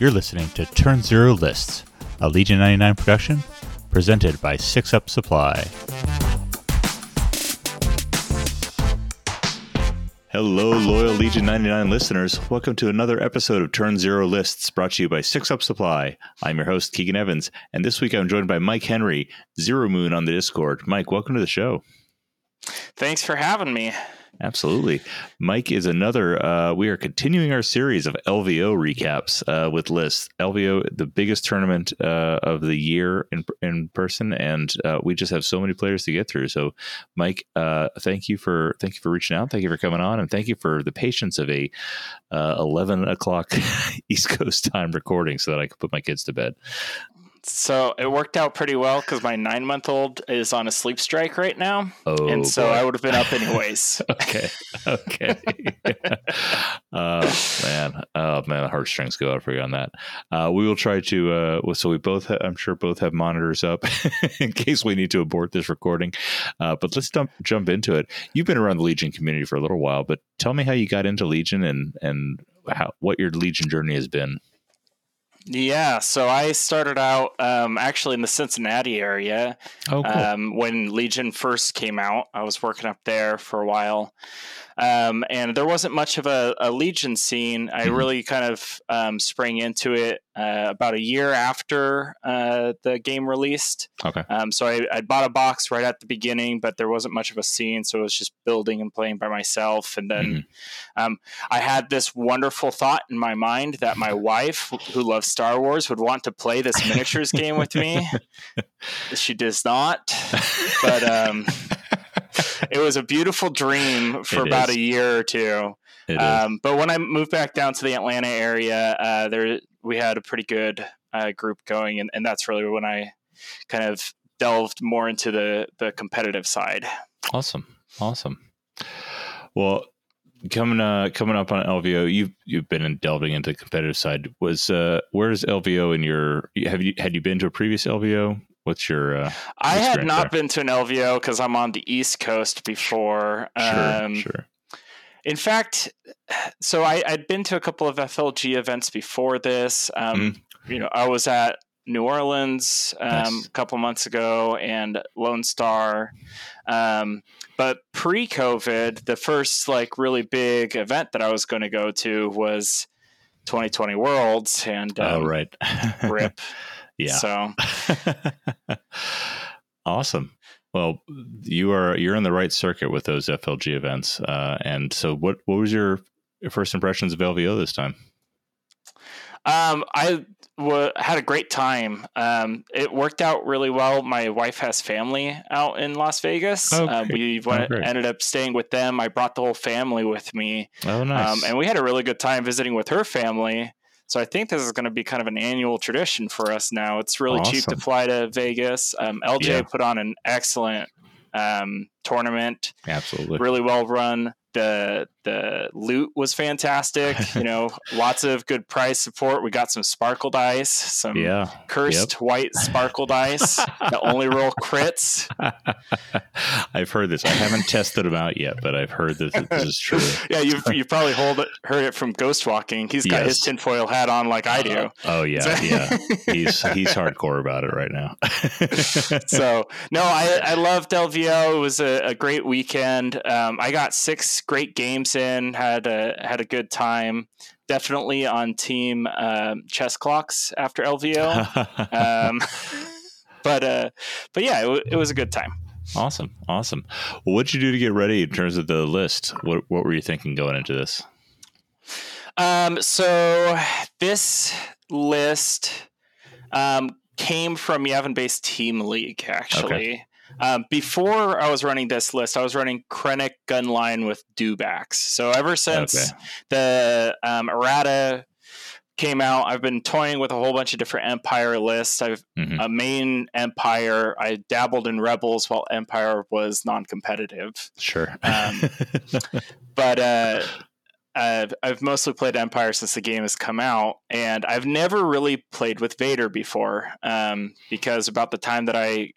You're listening to Turn Zero Lists, a Legion 99 production presented by Six Up Supply. Hello, loyal Legion 99 listeners. Welcome to another episode of Turn Zero Lists brought to you by Six Up Supply. I'm your host, Keegan Evans, and this week I'm joined by Mike Henry, Zero Moon on the Discord. Mike, welcome to the show. Thanks for having me. Absolutely. Mike is another. Uh, we are continuing our series of LVO recaps uh, with lists. LVO, the biggest tournament uh, of the year in, in person, and uh, we just have so many players to get through. So, Mike, uh, thank you for thank you for reaching out. Thank you for coming on, and thank you for the patience of a uh, eleven o'clock East Coast time recording, so that I could put my kids to bed. So it worked out pretty well because my nine month old is on a sleep strike right now. Oh, and so boy. I would have been up anyways. okay. Okay. uh, man. Oh man, the heartstrings go out for you on that. Uh, we will try to. Uh, so we both, ha- I'm sure, both have monitors up in case we need to abort this recording. Uh, but let's dump, jump into it. You've been around the Legion community for a little while, but tell me how you got into Legion and and how what your Legion journey has been. Yeah. So I started out um, actually in the Cincinnati area Oh, cool. um, when Legion first came out. I was working up there for a while. Um, and there wasn't much of a, a Legion scene. I Mhm. really kind of um, sprang into it uh, about a year after uh, the game released. okay. Um, so I, I bought a box right at the beginning, but there wasn't much of a scene, so it was just building and playing by myself. And then um, I had this wonderful thought in my mind that my wife, who loves Star Wars, would want to play this miniatures game with me. She does not, but um, it was a beautiful dream for It about is. a year or two. Um, but when I moved back down to the Atlanta area, uh, there we had a pretty good uh, group going, and, and that's really when I kind of delved more into the the competitive side. Awesome, awesome. Well, coming uh, coming up on LVO, you've you've been in delving into the competitive side. Was uh, where's LVO in your? Have you had you been to a previous LVO? What's your? Uh, I had not there? been to an LVO because I'm on the East Coast before. sure, Um, sure. In fact, so I, I'd been to a couple of FLG events before this. Um, You know, I was at New Orleans um, Nice. a couple months ago and Lone Star. Um, but pre-COVID, the first like really big event that I was going to go to was 2020 Worlds, and um, oh right. rip. Yeah. So awesome. Well, you are you're in the right circuit with those FLG events. Uh, and so, what what was your first impressions of LVO this time? Um, I w- had a great time. Um, it worked out really well. My wife has family out in Las Vegas. Oh, Uh, we Oh, went, great. ended up staying with them. I brought the whole family with me, Oh, nice. um, and we had a really good time visiting with her family. So I think this is going to be kind of an annual tradition for us now. It's really cheap to fly to Vegas. Um, LJ Yeah. put on an excellent um, tournament, Absolutely. really well run. The the loot was fantastic. You know, lots of good prize support. We got some sparkle dice, some Yeah. cursed white sparkle dice that only roll crits. I've heard this. I haven't tested them out yet, but I've heard that this is true. Yeah, you've you probably hold it, heard it from Ghost Walking. He's got his tinfoil hat on like I do. Oh yeah, yeah. He's he's hardcore about it right now. so no, I I loved LVO. It was a, a great weekend. Um, I got six great games in. had a had a good time. Definitely on team um, chess clocks after LVO. Um, but uh, but yeah, it, w- it was a good time. awesome, awesome. Well, what'd you do to get ready in terms of the list? What what were you thinking going into this? Um, so this list um, came from Yavin Based Team League, actually. Um, before I was running this list, I was running Krennic Gunline with Dewbacks. So ever since Okay. the um, errata came out, I've been toying with a whole bunch of different Empire lists. I've Mhm. a main Empire. I dabbled in Rebels while Empire was non-competitive Sure. Um, but uh, I've, I've mostly played Empire since the game has come out, and I've never really played with Vader before um, because about the time that I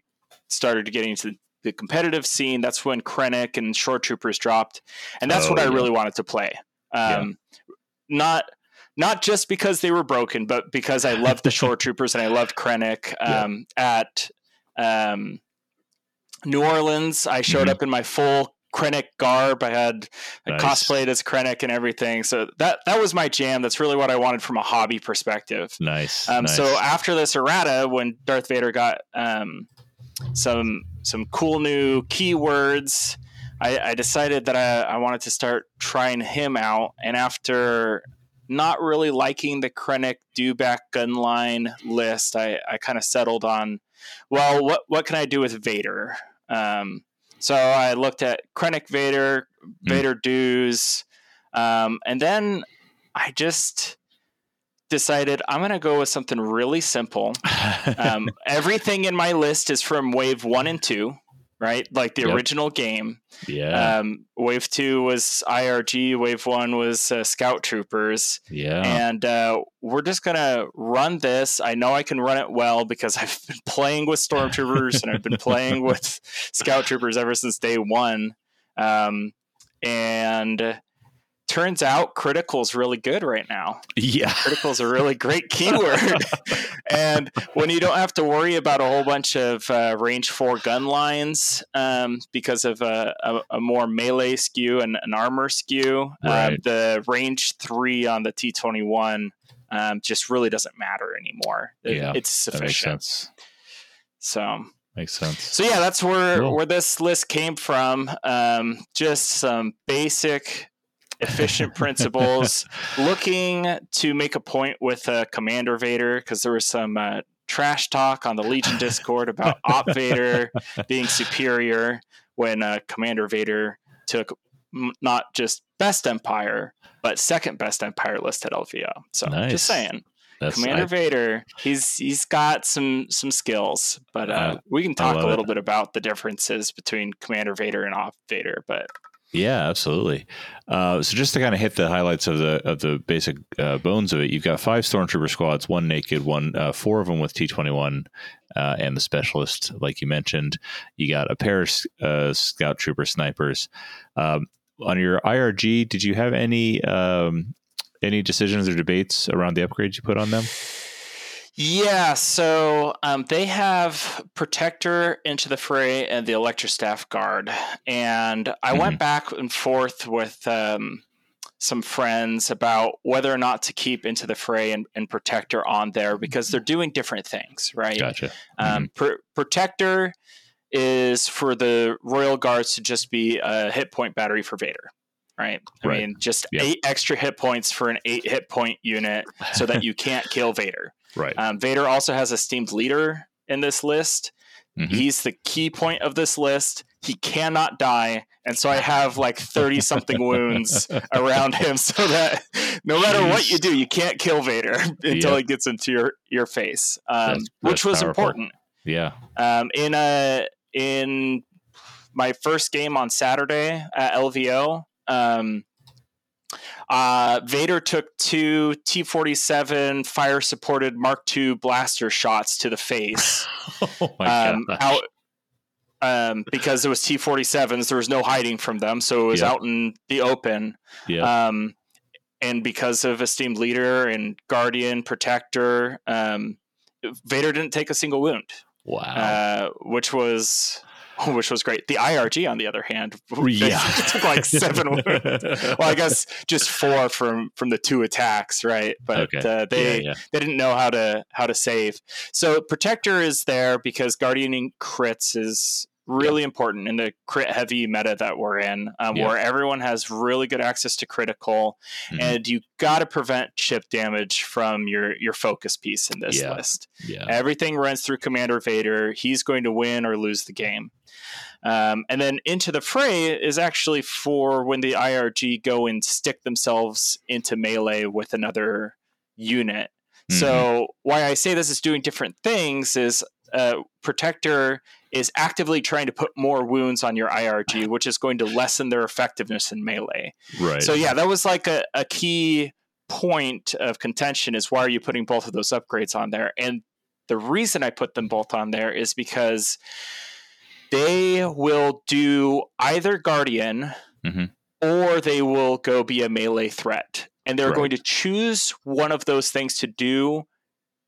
started getting into the competitive scene, that's when Krennic and Shore Troopers dropped, and that's Oh, what I really wanted to play. Um, Not not just because they were broken, but because I loved the Shore Troopers and I loved Krennic. Um, yeah. At um, New Orleans, I showed mm-hmm. up in my full Krennic garb. I had nice. cosplayed as Krennic and everything. So that that was my jam. That's really what I wanted from a hobby perspective. Nice. Um, nice. So after this errata, when Darth Vader got um, some some cool new keywords, I, I decided that I, I wanted to start trying him out. And after not really liking the Krennic dewback gun line list, I, I kind of settled on, well, what what can I do with Vader? Um, so I looked at Krennic Vader, hmm. Vader mm. dues, um, and then I just decided I'm going to go with something really simple. um, everything in my list is from wave one and two right? Like the yep. original game. Yeah. Um, wave two was IRG. Wave one was uh, Scout Troopers. Yeah. And uh, we're just gonna run this. I know I can run it well because I've been playing with Stormtroopers and I've been playing with Scout Troopers ever since day one. Um, and turns out critical is really good right now. Yeah. Critical is a really great keyword. and when you don't have to worry about a whole bunch of uh, range four gun lines um, because of a, a, a, more melee skew and an armor skew, um, right. um, the range three on the T21 um, just really doesn't matter anymore. Yeah, it's sufficient. So Makes sense. So yeah, that's where cool. where this list came from. Um, just some basic efficient principles, looking to make a point with uh, Commander Vader because there was some uh, trash talk on the Legion Discord about Op Vader being superior when uh, Commander Vader took m- not just best Empire but second best Empire list at LVO. So nice. just saying. That's, Commander I, Vader, he's he's got some some skills, but uh, we can talk a little it. bit about the differences between Commander Vader and Op Vader. But yeah, absolutely. Uh, so just to kind of hit the highlights of the of the basic uh, bones of it, you've got five stormtrooper squads, one naked, one uh, four of them with T twenty one, uh, and the specialist, like you mentioned. You got a pair of uh, scout trooper snipers. Um, on your IRG, did you have any um, any decisions or debates around the upgrades you put on them? Yeah, so um, they have Protector into the fray and the Electrostaff Guard, and I mm-hmm. went back and forth with um, some friends about whether or not to keep into the fray and, and Protector on there because they're doing different things, right? Gotcha. Um, mm-hmm. Protector is for the Royal Guards to just be a hit point battery for Vader right? I right. mean, just yep. eight extra hit points for an eight hit point unit so that you can't kill Vader. Right. Um, Vader also has esteemed leader in this list. Mm-hmm. He's the key point of this list. He cannot die. And so I have like 30 something wounds around him so that no matter Jeez. what you do, you can't kill Vader until yep. he gets into your, your face, um, that's, that's which was powerful. important. Yeah. Um, in a, in my first game on Saturday at LVO, um, uh, Vader took two T forty seven fire supported Mark II blaster shots to the face. oh um, out, um, because it was T forty sevens, there was no hiding from them, so it was yep. out in the open. Yeah. Um, and because of esteemed leader and guardian protector, um, Vader didn't take a single wound. Wow. Uh, which was which was great. The IRG, on the other hand, yeah. took like seven. well, I guess just four from from the two attacks, right? But okay. uh, they yeah, yeah. they didn't know how to how to save. So protector is there because guardianing crits is really yep. important in the crit heavy meta that we're in, um, yep. where everyone has really good access to critical, mm-hmm. and you got to prevent chip damage from your your focus piece in this yeah. list. Yeah. Everything runs through Commander Vader. He's going to win or lose the game. Um, and then into the fray is actually for when the IRG go and stick themselves into melee with another unit. Mm-hmm. So why I say this is doing different things is uh, Protector is actively trying to put more wounds on your IRG, which is going to lessen their effectiveness in melee. Right. So yeah, that was like a, a key point of contention is why are you putting both of those upgrades on there? And the reason I put them both on there is because they will do either Guardian mm-hmm. or they will go be a melee threat. and they're Right. going to choose one of those things to do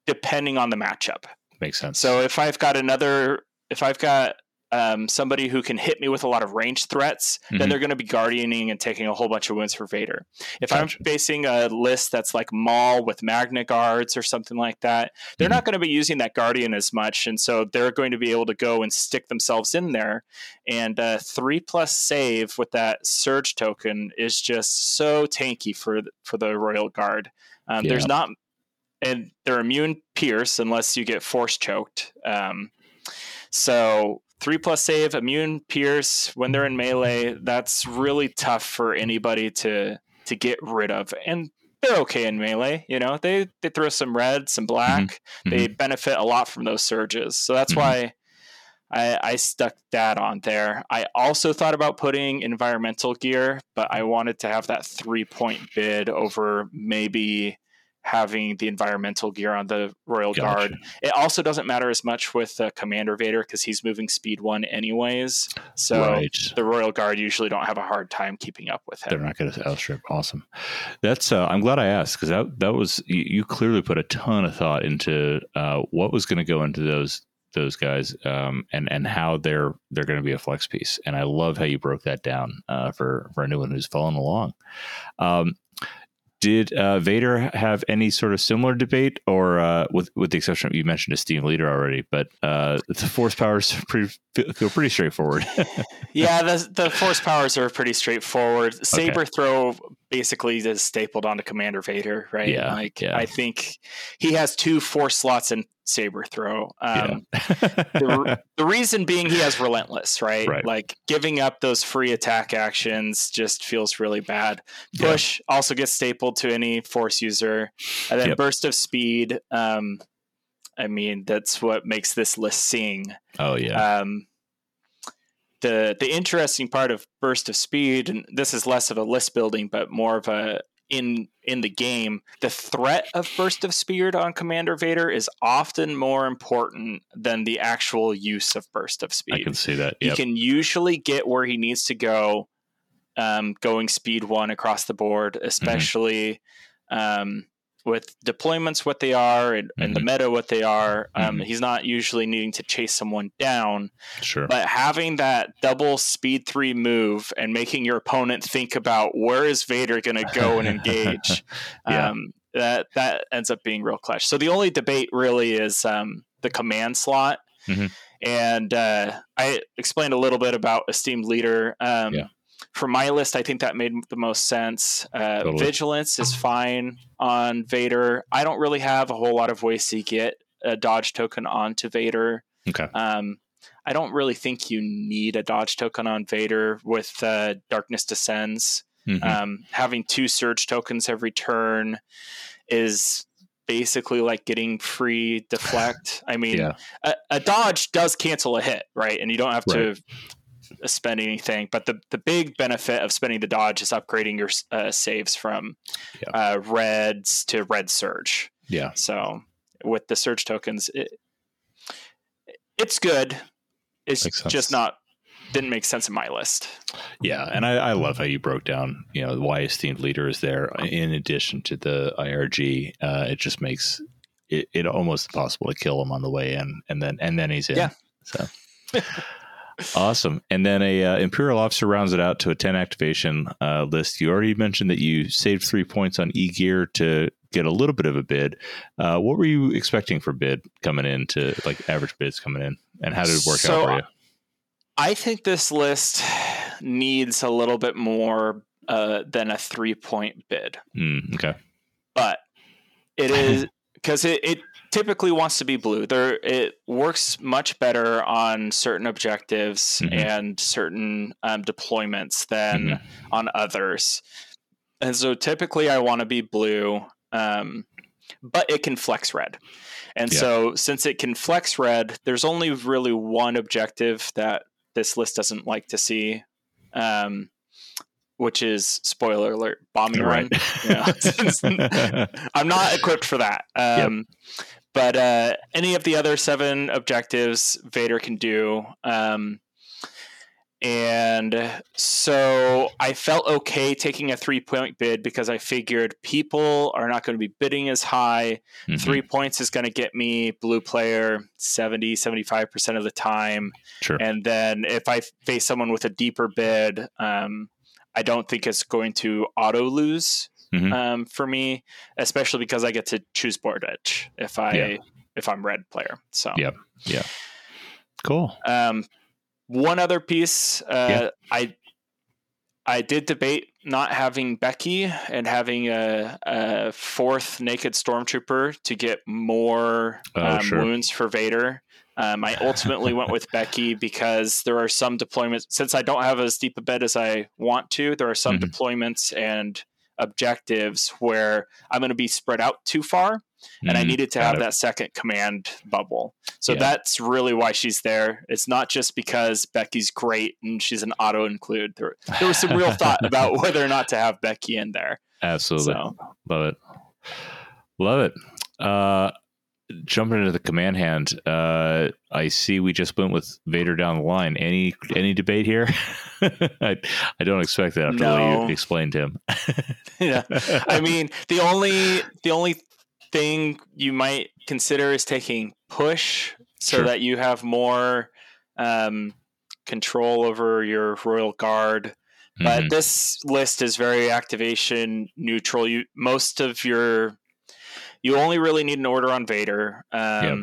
depending on the matchup. Makes sense. So if I've got another, if I've got um, somebody who can hit me with a lot of range threats, Mhm. then they're going to be guardianing and taking a whole bunch of wounds for Vader. If Gotcha. I'm facing a list that's like Maul with Magna Guards or something like that, they're Mhm. not going to be using that Guardian as much, and so they're going to be able to go and stick themselves in there. And uh, three plus save with that Surge token is just so tanky for th- for the Royal Guard. Um, There's not, and they're immune pierce unless you get force choked. Um, so three plus save, immune pierce when they're in melee. That's really tough for anybody to to get rid of, and they're okay in melee. You know, they they throw some red, some black. They benefit a lot from those surges. So that's Mhm. why. I, I stuck that on there. I also thought about putting environmental gear, but I wanted to have that three point bid over maybe having the environmental gear on the Royal Gotcha. Guard. It also doesn't matter as much with uh, Commander Vader because he's moving speed one anyways. So right. the Royal Guard usually don't have a hard time keeping up with him. They're not going to outstrip. Awesome. That's. Uh, I'm glad I asked because that that was you, you clearly put a ton of thought into uh, what was going to go into those those guys um, and and how they're they're going to be a flex piece. And I love how you broke that down uh, for for anyone who's following along. Um, did uh, Vader have any sort of similar debate, or uh, with with the exception of you mentioned esteemed leader already, but uh, the force powers pretty, feel pretty straightforward. yeah, the the force powers are pretty straightforward. Saber throw basically is stapled onto Commander Vader, right? Yeah, like yeah. I think he has two force slots in saber throw. Um, yeah. the, the reason being he has relentless, right? Right. Like giving up those free attack actions just feels really bad. Yeah. Push also gets stapled to any force user, and then Yep. burst of speed. Um, I mean, that's what makes this list sing. oh yeah. Um, the the interesting part of burst of speed, and this is less of a list building, but more of a in in the game, the threat of burst of speed on Commander Vader is often more important than the actual use of burst of speed. I can see that. He can usually get where he needs to go, um, going speed one across the board, Mm-hmm. especially um, with deployments what they are and, and the meta what they are. Um, Mhm. He's not usually needing to chase someone down, Sure. but having that double speed three move and making your opponent think about where is Vader going to go and engage, Yeah. um, that that ends up being real clutch. So the only debate really is um, the command slot, Mhm. and uh, I explained a little bit about esteemed leader. Um, Yeah. For my list, I think that made the most sense. Uh, Totally. Vigilance is fine on Vader. I don't really have a whole lot of ways to get a dodge token onto Vader. okay. Um, I don't really think you need a dodge token on Vader with uh, Darkness Descends. Mhm. Um, having two surge tokens every turn is basically like getting free deflect. I mean, yeah. a, a dodge does cancel a hit, right? And you don't have to spend anything. But the the big benefit of spending the dodge is upgrading your uh, saves from Yeah. uh, reds to red surge. Yeah. So with the surge tokens, it, it's good. It's Makes sense. just not didn't make sense in my list. Yeah, and I, I love how you broke down, you know, why esteemed leader is there in addition to the IRG. Uh, it just makes it, it almost impossible to kill him on the way in, and then and then he's in. Yeah. So awesome. And then a uh, Imperial officer rounds it out to a ten activation uh, list. You already mentioned that you saved three points on e gear to get a little bit of a bid. Uh, what were you expecting for bid coming in to like average bids coming in, and how did it work So, out for you? I think this list needs a little bit more uh, than a three point bid, Mm, okay. but it is because it, it typically wants to be blue. There, it works much better on certain objectives Mhm. and certain um, deployments than Mhm. on others. And so typically I want to be blue, um, but it can flex red. And Yeah. so since it can flex red, there's only really one objective that this list doesn't like to see, um, which is spoiler alert bombing run. Yeah. I'm not equipped for that. Um, But uh, any of the other seven objectives Vader can do. Um, And so I felt okay taking a three point bid because I figured people are not going to be bidding as high. Mhm. Three points is going to get me blue player 70, 75% of the time. Sure. And then if I face someone with a deeper bid, um, I don't think it's going to auto lose Mhm. um, for me, especially because I get to choose board edge if I Yeah. if I'm red player. So Yep. Cool. um, one other piece, uh, Yeah. I I did debate not having Becky and having a, a fourth naked stormtrooper to get more Oh, um, sure. wounds for Vader. Um, I ultimately went with Becky because there are some deployments. Since I don't have as deep a bed as I want to, there are some Mhm. deployments and objectives where I'm going to be spread out too far and I Mhm. needed to have it. that second command bubble. So Yeah. that's really why she's there. It's not just because Becky's great and she's an auto include. There, there was some real thought about whether or not to have Becky in there. Absolutely. So Love it. Love it. Uh, jumping into the command hand, uh, I see we just went with Vader down the line. Any any debate here? I, I don't expect that after what No. you explained to him. yeah, I mean the only the only thing you might consider is taking push so Sure. that you have more um, control over your royal guard. but Mhm. this list is very activation neutral. You most of your you only really need an order on Vader. Um, Yep.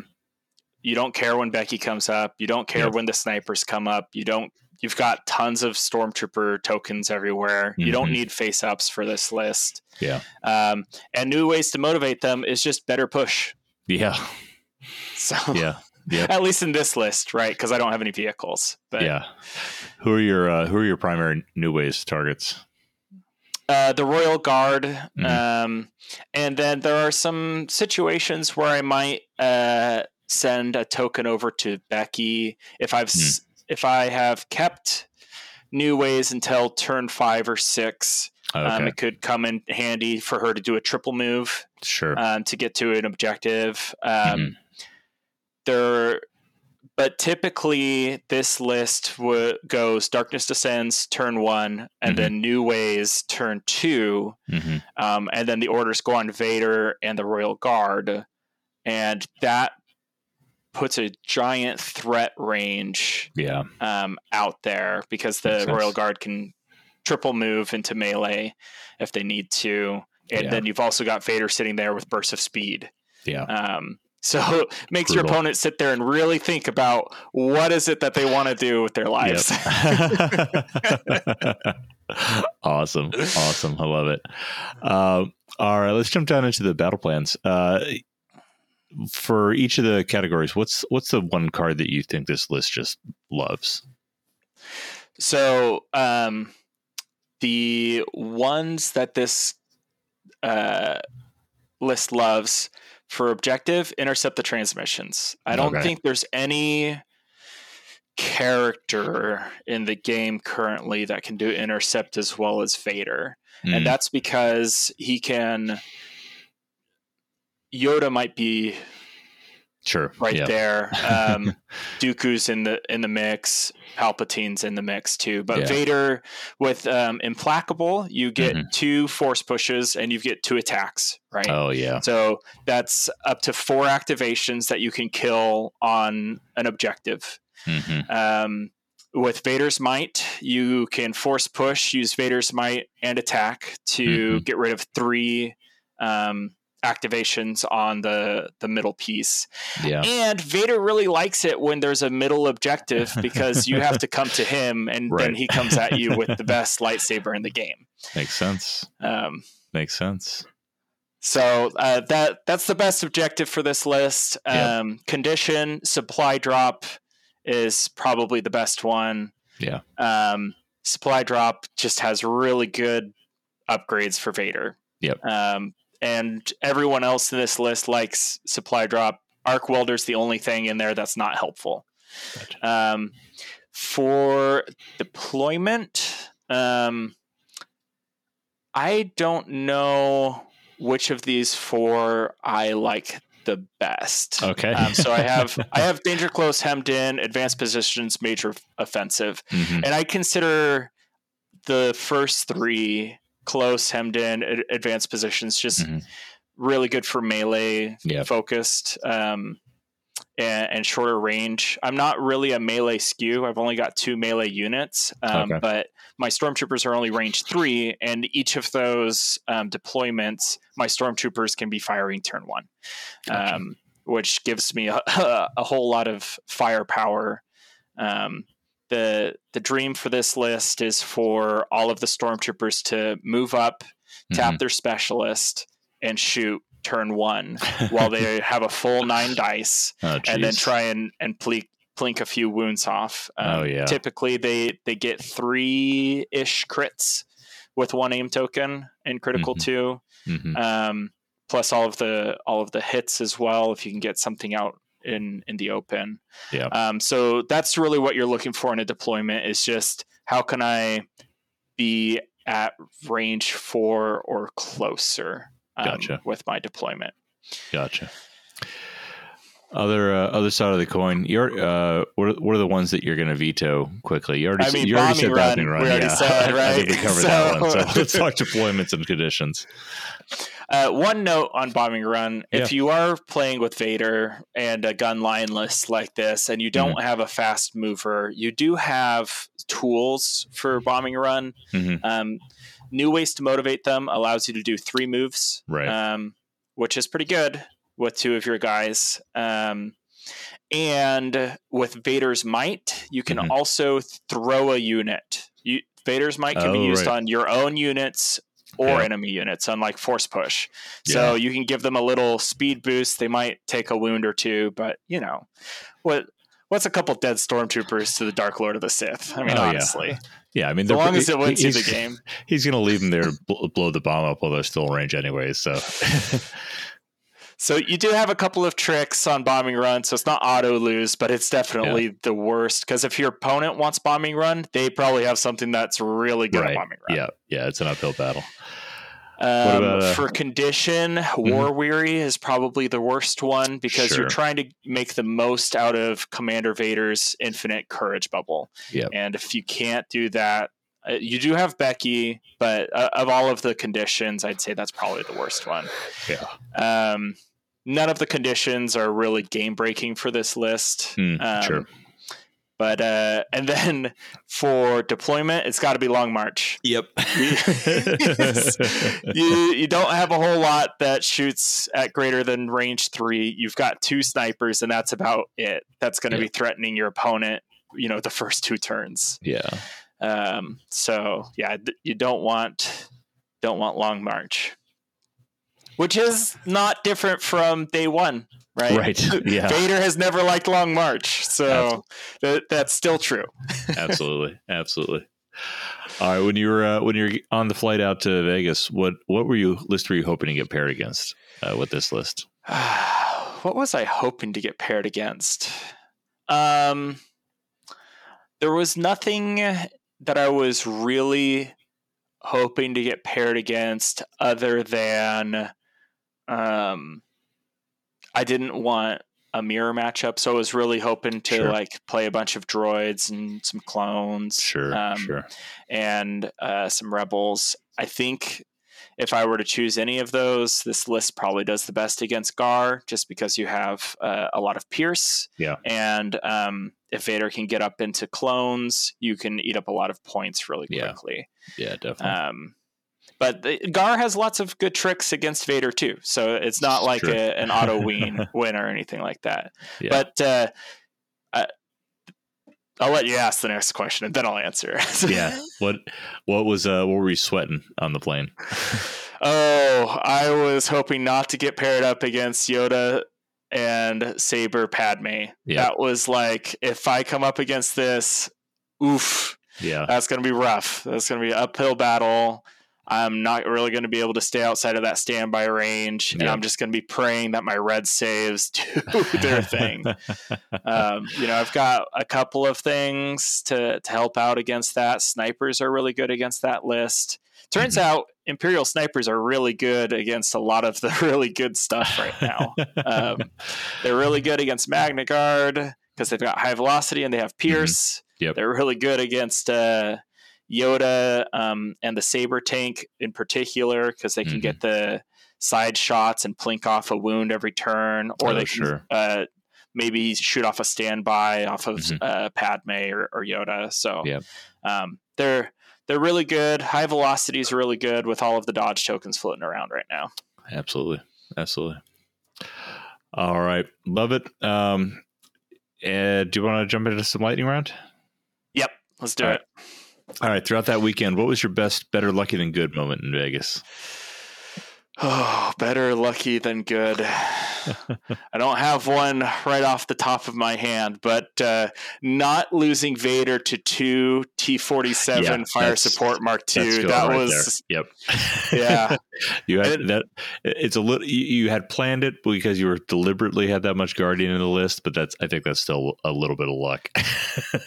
You don't care when Becky comes up. You don't care Yep. when the snipers come up. You don't. You've got tons of stormtrooper tokens everywhere. You don't Mhm. need face ups for this list. Yeah. Um, and new ways to motivate them is just better push. yeah, So yeah, Yep. at least in this list, right? Because I don't have any vehicles. But yeah. Who are your uh, Who are your primary new ways targets? Uh, the Royal Guard, Mhm. um, and then there are some situations where I might uh, send a token over to Becky if I've s if I have kept new ways until turn five or six. Okay, Um, it could come in handy for her to do a triple move sure. um, to get to an objective. Um, Mhm. There, but typically this list w- goes Darkness Descends turn one, and Mhm. then New Ways turn two, hmm um, and then the orders go on Vader and the Royal Guard, and that puts a giant threat range Yeah, um, out there because the Makes sense. Royal Guard can triple move into melee if they need to, and Yeah. then you've also got Vader sitting there with bursts of speed. yeah. Um, so it makes your opponent sit there and really think about what is it that they want to do with their lives. Yep. awesome, awesome. I love it. Uh, all right, let's jump down into the battle plans. Uh, for each of the categories, what's what's the one card that you think this list just loves? so um, the ones that this uh, list loves for objective intercept the transmissions. I don't Okay. think there's any character in the game currently that can do intercept as well as Vader. Mm, and that's because he can Yoda might be sure, right yeah. there. Um, Dooku's in the in the mix. Palpatine's in the mix too. But Yeah. Vader with um, Implacable, you get Mhm. two force pushes and you get two attacks. Right. Oh yeah, So that's up to four activations that you can kill on an objective. hmm Um, with Vader's Might, you can force push, use Vader's Might and attack to Mhm. get rid of three um, activations on the the middle piece. yeah, And Vader really likes it when there's a middle objective because you have to come to him, and then he comes at you with the best lightsaber in the game. makes sense. Um, Makes sense. So uh, that that's the best objective for this list. Yeah. Um, Condition supply drop is probably the best one. Yeah. Um, supply drop just has really good upgrades for Vader. Yep. Um, and everyone else in this list likes supply drop. Arc welder's the only thing in there that's not helpful. Gotcha. Um, for deployment, um, I don't know which of these four I like the best. Okay. Um, so I have I have danger close, hemmed in, advanced positions, major offensive, Mhm. and I consider the first three close, hemmed in, ad- advanced positions just Mhm. really good for melee Yep. focused um, and, and shorter range. I'm not really a melee skew. I've only got two melee units, um, Okay. but my stormtroopers are only range three, and each of those um, deployments, my stormtroopers can be firing turn one, Gotcha. um, which gives me a, a whole lot of firepower. Um, the the dream for this list is for all of the stormtroopers to move up, tap Mhm. their specialist, and shoot turn one while they have a full nine dice Oh, and then try and and plink, plink a few wounds off. Um, Oh, yeah. Typically, they they get three ish crits with one aim token and critical Mhm. two, Mhm. um, plus all of the all of the hits as well. If you can get something out in in the open, Yeah. Um, so that's really what you're looking for in a deployment is just how can I be at range four or closer um, Gotcha. with my deployment. Gotcha. Other uh, other side of the coin, you're uh, what are, what are the ones that you're going to veto quickly? You already I said- mean, you already said bombing run, bombing run. we already yeah. said, I think we right? covered that one. So So- let's talk deployments and conditions. Uh, one note on bombing run: if Yeah. you are playing with Vader and a gun line list like this, and you Mm-hmm. don't have a fast mover, you do have tools for bombing run. Mhm. Um, new ways to motivate them allows you to do three moves, Right. Um, which is pretty good with two of your guys. Um, and with Vader's might, you can Mhm. also throw a unit. You, Vader's might can be Oh, used right. on your own units or Yeah. enemy units, unlike force push. So you can give them a little speed boost. They might take a wound or two, but you know what? What's a couple dead stormtroopers to the Dark Lord of the Sith? I mean, Oh, honestly, Yeah, I mean, as long as it wins you the game. he's going to leave them there, bl- blow the bomb up while they're still in range, anyways. So, So you do have a couple of tricks on bombing run, so it's not auto lose, but it's definitely the worst. Because if your opponent wants bombing run, they probably have something that's really good right, at bombing run. yeah, yeah, it's an uphill battle. Um, about, uh, for condition, War Weary is probably the worst one because Sure. you're trying to make the most out of Commander Vader's infinite courage bubble. Yep. And if you can't do that, you do have Becky, but uh, of all of the conditions, I'd say that's probably the worst one. Yeah, Um, none of the conditions are really game breaking for this list. Hmm, Um, sure. But uh, and then for deployment, it's got to be Long March. Yep. you you don't have a whole lot that shoots at greater than range three. You've got two snipers, and that's about it. That's going to Yeah. be threatening your opponent. You know, the first two turns. yeah. Um, so yeah, you don't want don't want Long March, which is not different from day one, right? Right. Yeah. Vader has never liked Long March, so that, that's still true. absolutely, absolutely. All right, when you were uh, when you're on the flight out to Vegas, what what were you list were you hoping to get paired against uh, with this list? what was I hoping to get paired against? Um, there was nothing that I was really hoping to get paired against other than um, I didn't want a mirror matchup, so I was really hoping to Sure. like play a bunch of droids and some clones, Sure, um, sure. and uh, some rebels. I think if I were to choose any of those, this list probably does the best against Gar, just because you have uh, a lot of Pierce. Yeah. And um, if Vader can get up into clones, you can eat up a lot of points really quickly. Yeah, definitely. Um, but the, Gar has lots of good tricks against Vader too, so it's not like a, an auto win win or anything like that. Yeah. But uh, I, I'll let you ask the next question, and then I'll answer. yeah. What what was uh what were you sweating on the plane? Oh, I was hoping not to get paired up against Yoda and Saber Padme. Yeah. That was like if I come up against this, oof, Yeah. that's going to be rough. That's going to be an uphill battle. I'm not really going to be able to stay outside of that standby range, and Yeah. I'm just going to be praying that my red saves do their thing. um, you know, I've got a couple of things to to help out against that. Snipers are really good against that list. Turns mm-hmm. out Imperial snipers are really good against a lot of the really good stuff right now. um, they're really good against Magna Guard because they've got high velocity and they have mm-hmm. Pierce. Mm-hmm. Yep. They're really good against uh, Yoda um, and the Saber tank in particular because they can mm-hmm. get the side shots and plink off a wound every turn, or oh, they can sure. uh, maybe shoot off a standby off of mm-hmm. uh, Padme or, or, Yoda. So yeah. um, they're they're really good. High velocity is really good with all of the dodge tokens floating around right now. Absolutely, absolutely. All right, love it. Um, uh, do you want to jump into some lightning round? Yep, let's do all it. Right. All right. Throughout that weekend, what was your best, better lucky than good moment in Vegas? Oh, better lucky than good. I don't have one right off the top of my hand, but uh, not losing Vader to two T forty seven fire support Mark two. That right was there. yep. Yeah, you had that. It's a little. You, you, had planned it because you were deliberately had that much Guardian in the list, but that's. I think that's still a little bit of luck.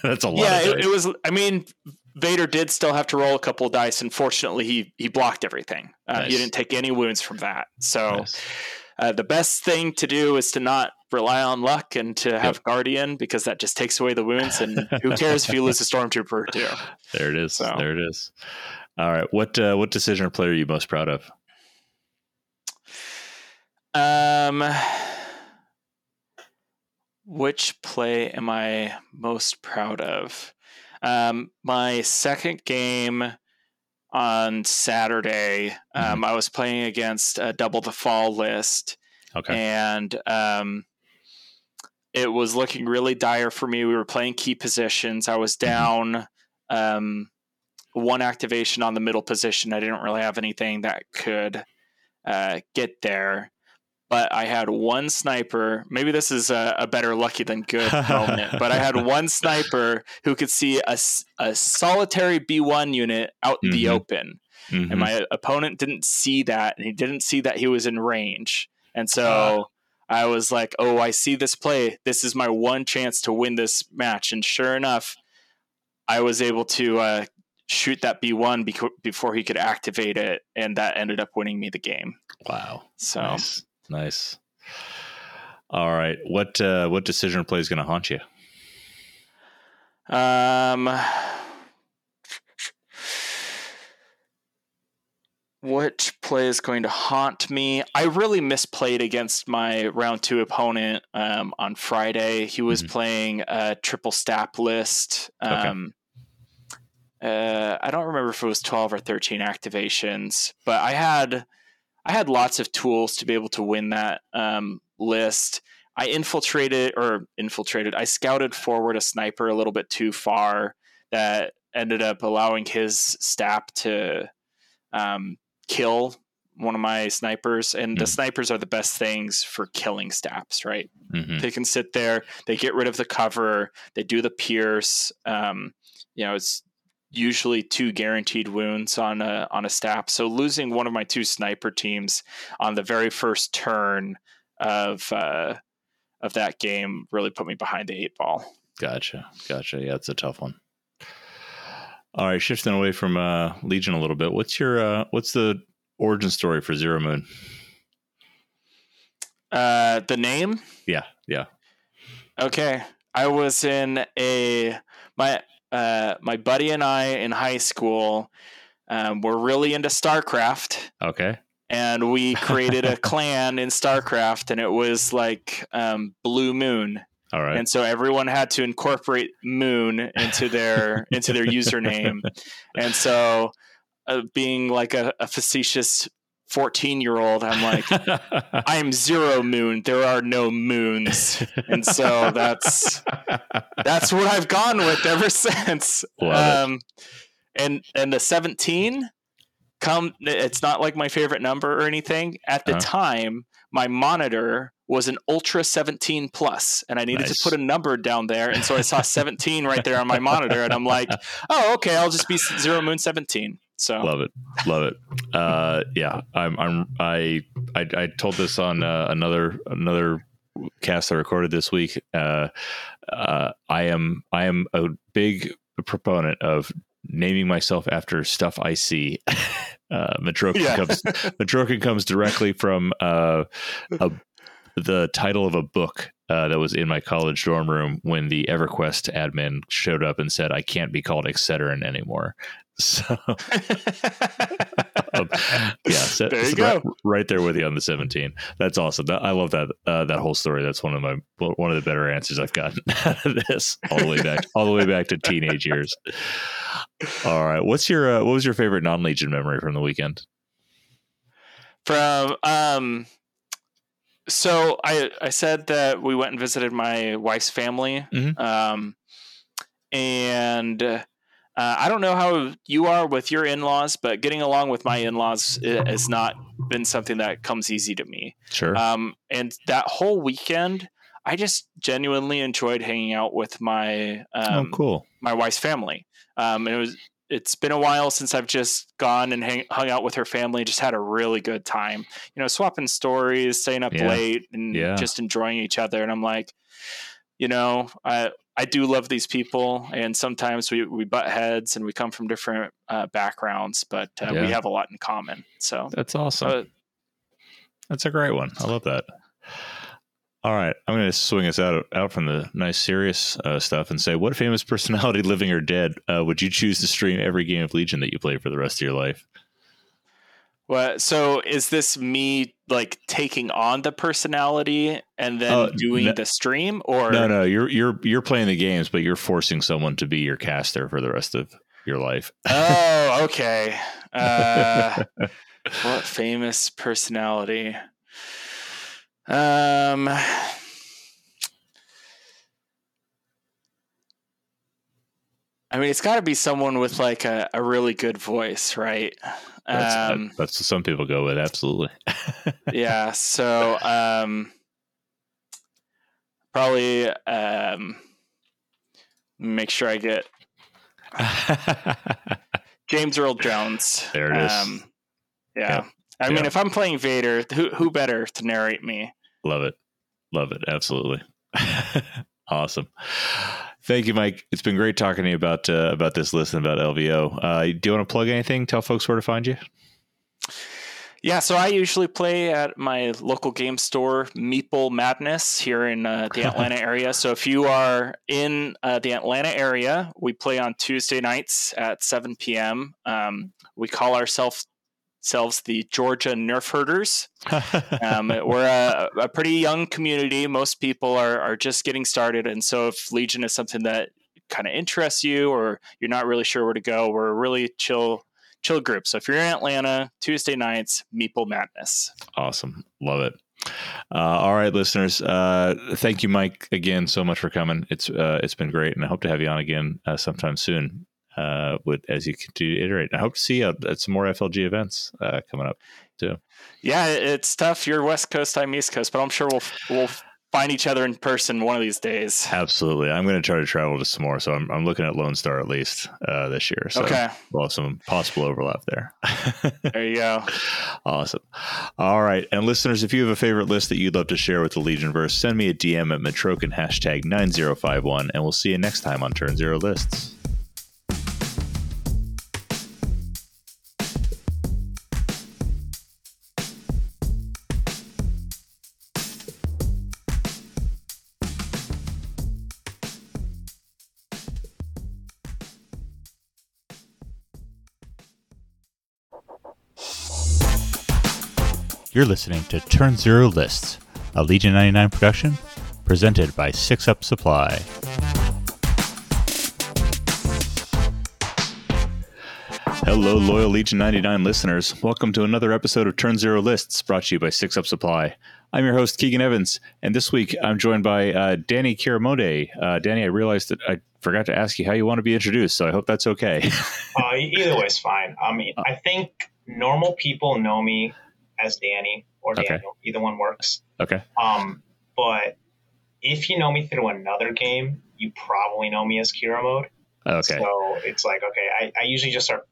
that's a lot. Yeah, it, it was. I mean, Vader did still have to roll a couple of dice. Unfortunately, he he blocked everything. Uh, nice. He didn't take any wounds from that. So nice. uh, the best thing to do is to not rely on luck and to have yep. Guardian because that just takes away the wounds. And who cares if you lose a Stormtrooper too? There it is. So. There it is. All right. What uh, what decision or play are you most proud of? Um, which play am I most proud of? Um, my second game on Saturday, um, mm-hmm. I was playing against a double the fall list. Okay. And um, it was looking really dire for me. We were playing key positions. I was mm-hmm. down um, one activation on the middle position. I didn't really have anything that could uh, get there but I had one sniper. Maybe this is a, a better lucky than good moment, but I had one sniper who could see a, a solitary B1 unit out in mm-hmm. the open. Mm-hmm. And my opponent didn't see that, and he didn't see that he was in range. And so uh. I was like, oh, I see this play. This is my one chance to win this match. And sure enough, I was able to uh, shoot that B1 before he could activate it, and that ended up winning me the game. Wow. So. Nice. Nice. All right. What uh, what decision play is going to haunt you? Um, What play is going to haunt me? I really misplayed against my round two opponent um, on Friday. He was mm-hmm. playing a triple stap list. Um, okay. uh, I don't remember if it was 12 or 13 activations, but I had I had lots of tools to be able to win that um, list. I infiltrated or infiltrated. I scouted forward a sniper a little bit too far that ended up allowing his stap to um, kill one of my snipers. And mm-hmm. the snipers are the best things for killing staps, right? Mm-hmm. They can sit there, they get rid of the cover, they do the pierce. Um, you know, it's usually two guaranteed wounds on a on a stap. So losing one of my two sniper teams on the very first turn of uh, of that game really put me behind the eight ball. Gotcha, gotcha. Yeah, it's a tough one. All right, shifting away from uh, Legion a little bit. What's your uh, what's the origin story for Zero Moon? Uh, the name? Yeah, yeah. Okay, I was in a my uh, my buddy and I in high school um, were really into StarCraft. Okay. And we created a clan in StarCraft, and it was like um, Blue Moon. All right. And so everyone had to incorporate Moon into their into their username, and so uh, being like a, a facetious 14 year old i'm like i'm zero moon. There are no moons. And so that's that's what i've gone with ever since. Um, and and the 17 come it's not like my favorite number or anything. At the uh-huh. time my monitor was an ultra 17 plus and i needed nice. to put a number down there and so i saw 17 right there on my monitor and i'm like oh okay i'll just be zero moon 17 so love it, love it. Uh, yeah, I'm, I'm, I, I, I told this on uh, another another cast I recorded this week. Uh, uh, I am, I am a big proponent of naming myself after stuff I see. Uh, Matrokin yeah. comes Matrokin comes directly from uh, a, the title of a book uh, that was in my college dorm room when the EverQuest admin showed up and said I can't be called Excedrin anymore. So, um, yeah, so, there you so go. Right, right, there with you on the 17. That's awesome. That, I love that uh, that whole story. That's one of my one of the better answers I've gotten out of this all the way back all the way back to teenage years. All right, what's your uh, what was your favorite non Legion memory from the weekend? From um, so I I said that we went and visited my wife's family, mm-hmm. um, and uh, I don't know how you are with your in laws, but getting along with my in laws has not been something that comes easy to me. Sure. Um, and that whole weekend, I just genuinely enjoyed hanging out with my oh, um, oh, cool my wife's family. Um, it was it's been a while since I've just gone and hang, hung out with her family. Just had a really good time. You know, swapping stories, staying up yeah. late, and yeah. just enjoying each other. And I'm like, you know, I I do love these people, and sometimes we, we butt heads and we come from different uh, backgrounds, but uh, yeah. we have a lot in common. So that's awesome. Uh, that's a great one. I love that. All right, I'm going to swing us out out from the nice serious uh, stuff and say, what famous personality, living or dead, uh, would you choose to stream every game of Legion that you play for the rest of your life? Well, so is this me like taking on the personality and then uh, doing no, the stream, or no, no, you're you're you're playing the games, but you're forcing someone to be your caster for the rest of your life. Oh, okay. Uh, what famous personality? Um. I mean, it's got to be someone with like a, a really good voice, right? That's, um, that, that's some people go with. Absolutely. yeah. So, um, probably, um, make sure I get James Earl Jones. There it is. Um, yeah. yeah. I mean, if I'm playing Vader, who, who better to narrate me? Love it. Love it. Absolutely. awesome. Thank you, Mike. It's been great talking to you about uh, about this list and about LVO. Uh, do you want to plug anything? Tell folks where to find you. Yeah, so I usually play at my local game store, Meeple Madness, here in uh, the Atlanta area. So if you are in uh, the Atlanta area, we play on Tuesday nights at 7 p.m. Um, we call ourselves ourselves the Georgia Nerf Herders. um, we're a, a, pretty young community. Most people are, are just getting started. And so if Legion is something that kind of interests you or you're not really sure where to go, we're a really chill chill group. So if you're in Atlanta, Tuesday nights, Meeple Madness. Awesome. Love it. Uh, all right, listeners. Uh, thank you, Mike, again so much for coming. It's uh, it's been great, and I hope to have you on again uh, sometime soon uh, with as you continue to iterate. I hope to see you at some more FLG events uh, coming up too. Yeah, it's tough. You're West Coast, I'm East Coast, but I'm sure we'll we'll find each other in person one of these days. Absolutely, I'm going to try to travel to some more. So I'm, I'm looking at Lone Star at least uh, this year. So okay, well, some possible overlap there. there you go. Awesome. All right, and listeners, if you have a favorite list that you'd love to share with the Legionverse, send me a DM at Matrokin hashtag nine zero five one, and we'll see you next time on Turn Zero Lists. You're listening to Turn Zero Lists, a Legion 99 production presented by Six Up Supply. Hello, loyal Legion 99 listeners. Welcome to another episode of Turn Zero Lists brought to you by Six Up Supply. I'm your host, Keegan Evans, and this week I'm joined by uh, Danny Kiramonde. Uh, Danny, I realized that I forgot to ask you how you want to be introduced, so I hope that's okay. uh, either way is fine. I mean, I think normal people know me as Danny or Daniel. Okay. Either one works. Okay. Um, but if you know me through another game, you probably know me as Kira mode. Okay. So it's like okay, I, I usually just start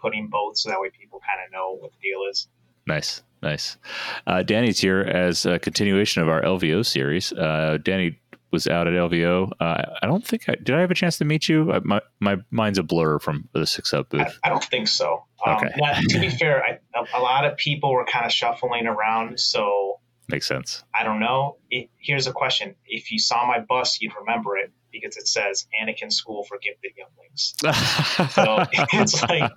putting both so that way people kind of know what the deal is. Nice, nice. Uh, Danny's here as a continuation of our LVO series. Uh, Danny, was out at LVO. Uh, I don't think I did. I have a chance to meet you. Uh, my my mind's a blur from the six up booth. I, I, don't think so. Um, okay. Now, to be fair, I, a, a, lot of people were kind of shuffling around, so makes sense. I don't know. It, here's a question: If you saw my bus, you'd remember it because it says Anakin School for Gifted Younglings. so it's like,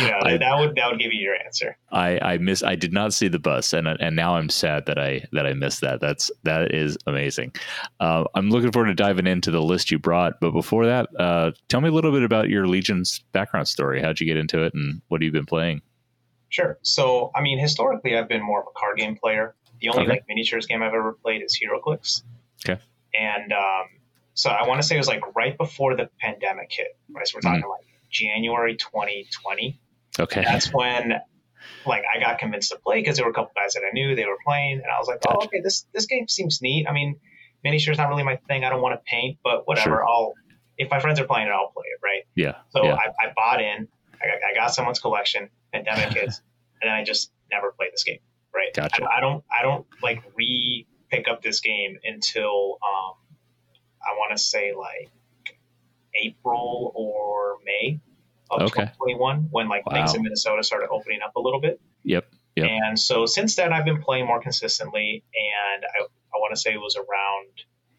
you know, I, that would that would give you your answer. I I miss I did not see the bus, and and now I'm sad that I that I missed that. That's that is amazing. Uh, I'm looking forward to diving into the list you brought, but before that, uh, tell me a little bit about your Legion's background story. How'd you get into it, and what have you been playing? Sure. So, I mean, historically, I've been more of a card game player. The only okay. like miniatures game I've ever played is HeroClix. Okay. And um, so I want to say it was like right before the pandemic hit, right? So we're talking mm like January 2020. Okay. That's when like I got convinced to play because there were a couple guys that I knew they were playing, and I was like, oh, gotcha. oh, okay, this this game seems neat. I mean, miniatures not really my thing. I don't want to paint, but whatever. Sure. I'll if my friends are playing it, I'll play it, right? Yeah. So yeah. I, I bought in. I got, I got someone's collection. Pandemic hits, and then I just never played this game, right? Gotcha. I, I don't I don't like re pick up this game until um, I want to say like April or May of okay. 2021 when like wow. things in Minnesota started opening up a little bit. Yep. Yep. And so since then, I've been playing more consistently, and I, I want to say it was around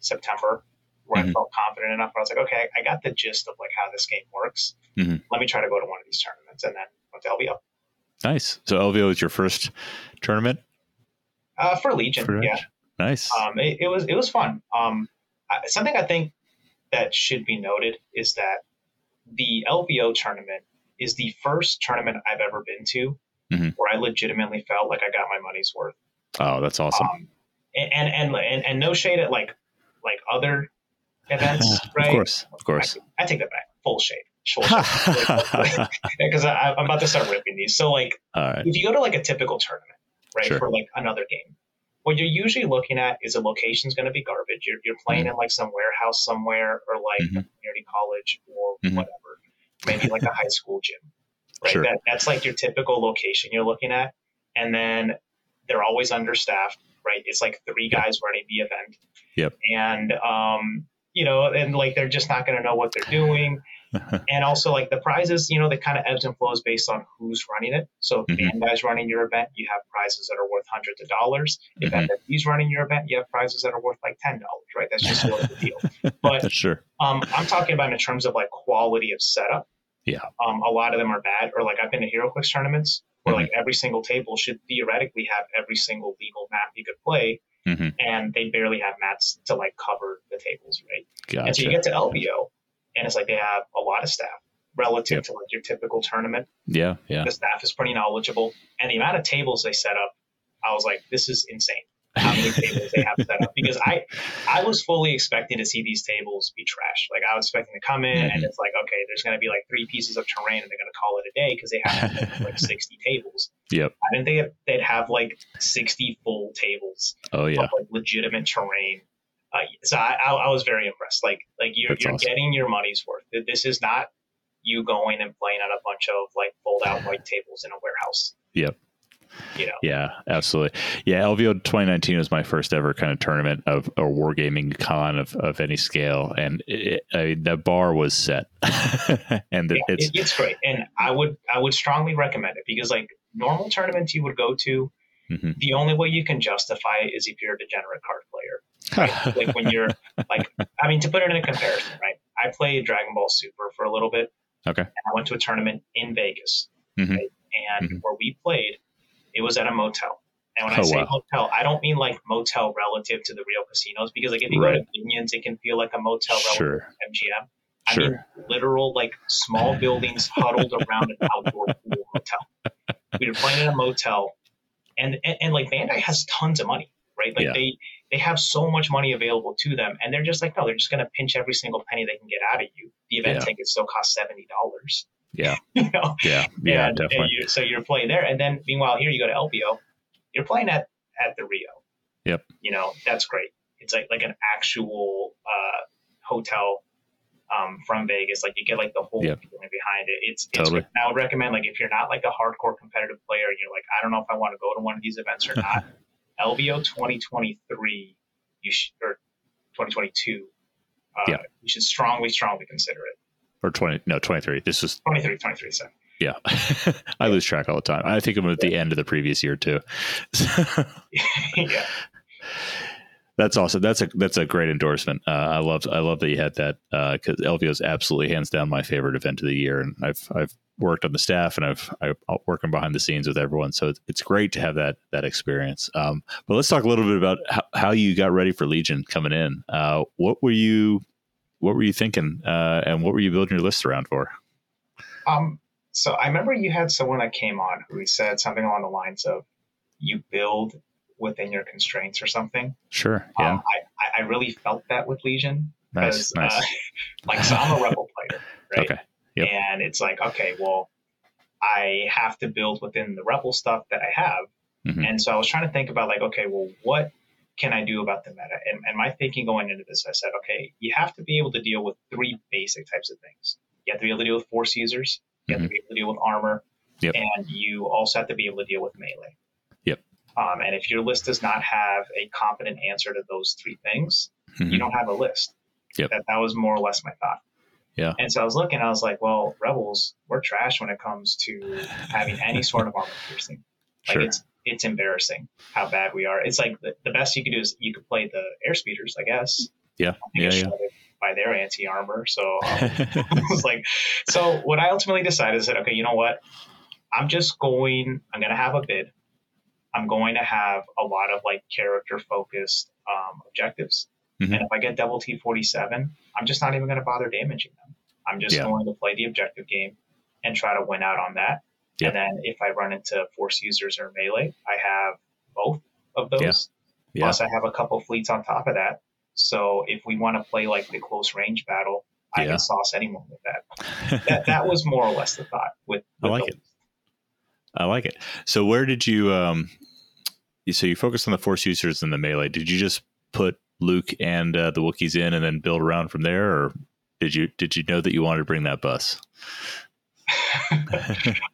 September where mm-hmm. I felt confident enough. Where I was like, okay, I got the gist of like how this game works. Mm-hmm. Let me try to go to one of these tournaments, and then went to LVO. Nice. So LVO was your first tournament uh, for Legion. For yeah. Nice. Um, it, it, was it was fun. Um, something I think that should be noted is that the LVO tournament is the first tournament I've ever been to mm-hmm. where I legitimately felt like I got my money's worth. Oh, that's awesome. Um, and, and, and and no shade at like like other events, right? Of course, of course. I, I take that back. Full shade. Because I'm about to start ripping these. So like, if you go to like a typical tournament, right, sure. for like another game, what you're usually looking at is a location's going to be garbage. You're, you're playing mm-hmm. in like some warehouse somewhere or like mm-hmm. a community college or mm-hmm. whatever, maybe like a high school gym, right? Sure. That, that's like your typical location you're looking at. And then they're always understaffed, right? It's like three guys yep. running the event. Yep. And, um, you know, and like they're just not going to know what they're doing. and also like the prizes, you know, they kind of ebbs and flows based on who's running it. So if mm-hmm. Bandai's running your event, you have prizes that are worth hundreds of dollars. If mm-hmm. Running your event, you have prizes that are worth like ten dollars, right? That's just sort of the deal. But sure. Um, I'm talking about in terms of like quality of setup. Yeah. Um, a lot of them are bad, or like I've been to HeroClix tournaments where mm-hmm. like every single table should theoretically have every single legal map you could play. Mm-hmm. And they barely have mats to like cover the tables, right? Gotcha. And so you get to LVO, and it's like they have a lot of staff relative yep. to like your typical tournament. Yeah, yeah. The staff is pretty knowledgeable, and the amount of tables they set up, I was like, this is insane. How many tables they have set up? Because I, I was fully expecting to see these tables be trashed. Like I was expecting to come in mm-hmm. and it's like, okay, there's going to be like three pieces of terrain and they're going to call it a day because they have like 60 tables. Yep. I didn't think they'd have like 60 full tables. Oh yeah. Of, like legitimate terrain uh, so I, I, I, was very impressed. Like like you're you're awesome. getting your money's worth. This is not you going and playing on a bunch of like fold out white tables in a warehouse. Yep. You know. Yeah, absolutely. Yeah, LVO 2019 was my first ever kind of tournament of or wargaming con of, of any scale, and it, I the bar was set, and yeah, it's it, it's great. And I would I would strongly recommend it because like normal tournaments you would go to, mm-hmm. the only way you can justify it is if you're a degenerate card Right? like when you're like, I mean, to put it in a comparison, right? I played Dragon Ball Super for a little bit. Okay. And I went to a tournament in Vegas, mm-hmm. right? and mm-hmm. where we played, it was at a motel. And when oh, I say wow. motel, I don't mean like motel relative to the real casinos because like if you right. go to Binion's, it can feel like a motel relative sure. to MGM. I sure. mean literal like small buildings huddled around an outdoor pool motel. We were playing in a motel, and, and and like Bandai has tons of money, right? Like yeah. they they have so much money available to them, and they're just like, no, they're just going to pinch every single penny they can get out of you. The event yeah. ticket still costs seventy dollars. Yeah, you know? yeah, yeah, and, definitely. And you, so you're playing there, and then meanwhile here you go to LVO, you're playing at at the Rio. Yep. You know that's great. It's like like an actual uh, hotel um, from Vegas. Like you get like the whole yep. feeling behind it. It's, it's totally. I would recommend like if you're not like a hardcore competitive player and you're like I don't know if I want to go to one of these events or not. LVO 2023, you should, or 2022, uh, yeah. you should strongly, strongly consider it. Or 20, no, 23. This was 23, 23, so. Yeah. I lose track all the time. I think I'm at the end of the previous year too. yeah. That's awesome. That's a that's a great endorsement. Uh, I love I love that you had that because uh, LVO is absolutely hands down my favorite event of the year, and I've I've worked on the staff and I've I'm working behind the scenes with everyone, so it's great to have that that experience. Um, but let's talk a little bit about how, how you got ready for Legion coming in. Uh, what were you what were you thinking, uh, and what were you building your list around for? Um, so I remember you had someone that came on who said something along the lines of, "You build within your constraints or something. Sure. Yeah. Um, I, I really felt that with Legion. Nice. Nice. Uh, like, so I'm a rebel player, right? Okay. Yep. And it's like, okay, well, I have to build within the rebel stuff that I have. Mm-hmm. And so I was trying to think about like, okay, well, what can I do about the meta? And, and my thinking going into this, I said, okay, you have to be able to deal with three basic types of things. You have to be able to deal with force users. You mm-hmm. have to mm-hmm. be able to deal with armor. Yep. And you also have to be able to deal with melee. Um, and if your list does not have a competent answer to those three things, mm-hmm. you don't have a list. Yep. That, that was more or less my thought. Yeah. And so I was looking, I was like, well, Rebels, we're trash when it comes to having any sort of armor piercing. Like sure. it's it's embarrassing how bad we are. It's like the, the best you could do is you could play the air speeders, I guess. Yeah. Yeah. yeah. By their anti armor. So um, I was like, so what I ultimately decided is that, okay, you know what? I'm just going, I'm going to have a bid. I'm going to have a lot of like character focused um, objectives. Mm-hmm. And if I get double T47, I'm just not even going to bother damaging them. I'm just yeah. going to play the objective game and try to win out on that. Yep. And then if I run into force users or melee, I have both of those. Yeah. Yeah. Plus, I have a couple fleets on top of that. So if we want to play like the close range battle, I can sauce anyone with that. that. That was more or less the thought with. with I like it. I like it. So where did you um so you focused on the force users and the melee. Did you just put Luke and uh, the Wookiees in and then build around from there or did you did you know that you wanted to bring that bus?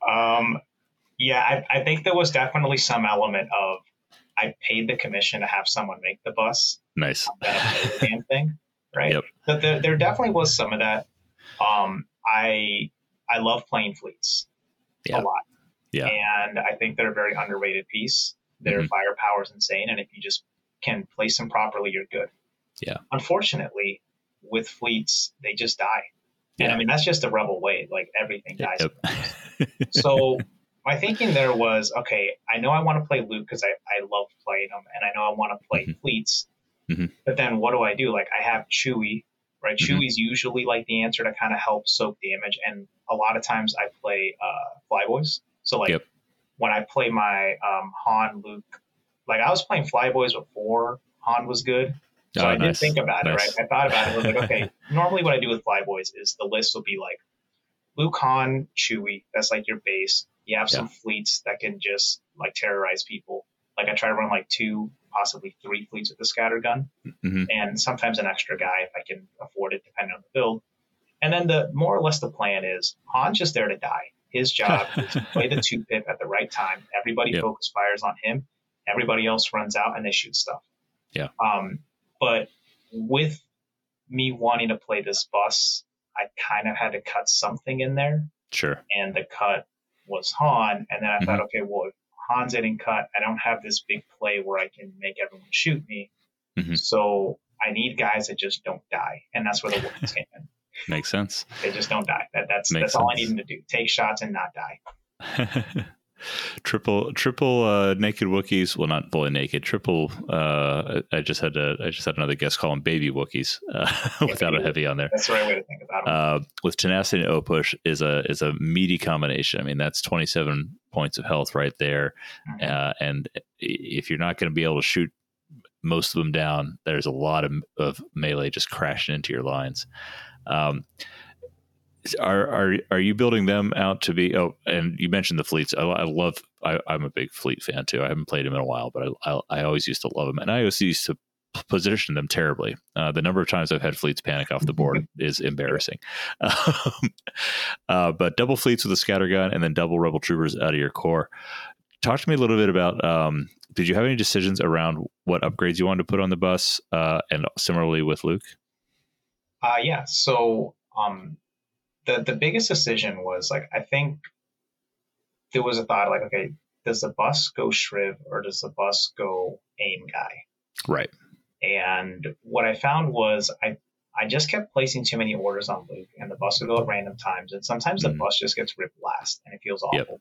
um yeah, I, I think there was definitely some element of I paid the commission to have someone make the bus. Nice. damn thing. Right. Yep. But there, there definitely was some of that. Um, I I love playing fleets yeah. a lot. Yeah. And I think they're a very underrated piece. Their mm-hmm. firepower is insane, and if you just can place them properly, you're good. Yeah. Unfortunately, with fleets, they just die. Yeah. And I mean, that's just a rebel way. Like everything dies. Yep. so my thinking there was, okay, I know I want to play Luke because I, I love playing them, and I know I want to play mm-hmm. fleets. Mm-hmm. But then what do I do? Like I have Chewie, right? Mm-hmm. Chewie's usually like the answer to kind of help soak damage, and a lot of times I play uh, Flyboys. So like yep when I play my um, Han Luke, like I was playing Flyboys before Han was good. So oh, I nice. did think about nice. it, right? I thought about it. I was like, okay, normally what I do with Flyboys is the list will be like Luke, Han, Chewie. That's like your base. You have some yeah. fleets that can just like terrorize people. Like I try to run like two, possibly three fleets with the scatter gun, mm-hmm. and sometimes an extra guy if I can afford it, depending on the build. And then the more or less the plan is Han's just there to die. His job is to play the two pip at the right time. Everybody yep. focus fires on him. Everybody else runs out and they shoot stuff. Yeah. Um, but with me wanting to play this bus, I kind of had to cut something in there. Sure. And the cut was Han. And then I mm-hmm. thought, okay, well, if Han's getting cut, I don't have this big play where I can make everyone shoot me. Mm-hmm. So I need guys that just don't die. And that's where the Wookiees came in. Makes sense. They just don't die. That, that's Makes that's sense. all I need them to do. Take shots and not die. triple triple uh, naked Wookiees. Well, not fully naked. Triple. Uh, I just had to. I just had another guest call them baby Wookiees uh, without a heavy on there. That's the right way to think about them. Uh, with tenacity and O push is a is a meaty combination. I mean, that's twenty seven points of health right there. Mm-hmm. Uh, and if you're not going to be able to shoot most of them down, there's a lot of, of melee just crashing into your lines. Um, are are are you building them out to be? Oh, and you mentioned the fleets. I, I love. I, am a big fleet fan too. I haven't played them in a while, but I, I, I always used to love them, and I always used to position them terribly. Uh, the number of times I've had fleets panic off the board is embarrassing. Um, uh, but double fleets with a scatter gun and then double rebel troopers out of your core. talk to me a little bit about. Um, did you have any decisions around what upgrades you wanted to put on the bus, uh, and similarly with Luke? Uh, yeah. So um, the the biggest decision was like I think there was a thought like, okay, does the bus go Shriv or does the bus go aim guy? Right. And what I found was I I just kept placing too many orders on Luke, and the bus would go at random times, and sometimes the mm. bus just gets ripped last, and it feels awful. Yep.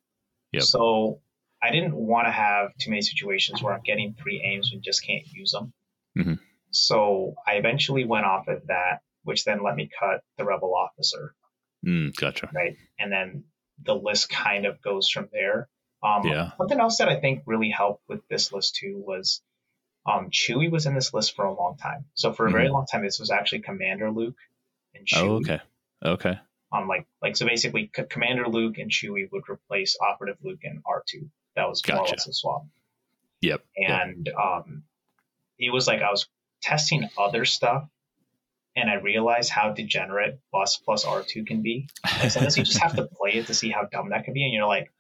Yep. So I didn't want to have too many situations where I'm getting three aims and just can't use them. Mm-hmm. So I eventually went off of that, which then let me cut the rebel officer. Mm, gotcha. Right, and then the list kind of goes from there. Um, yeah. Something else that I think really helped with this list too was um, Chewie was in this list for a long time. So for a very mm-hmm. long time, this was actually Commander Luke and oh, Chewie. Oh, okay. Okay. Um, like, like so basically, C- Commander Luke and Chewie would replace Operative Luke and R2. That was more gotcha. or less a swap. Yep. And yep. um, it was like I was testing other stuff, and I realized how degenerate Bus plus R2 can be. And sometimes you just have to play it to see how dumb that can be, and you're like,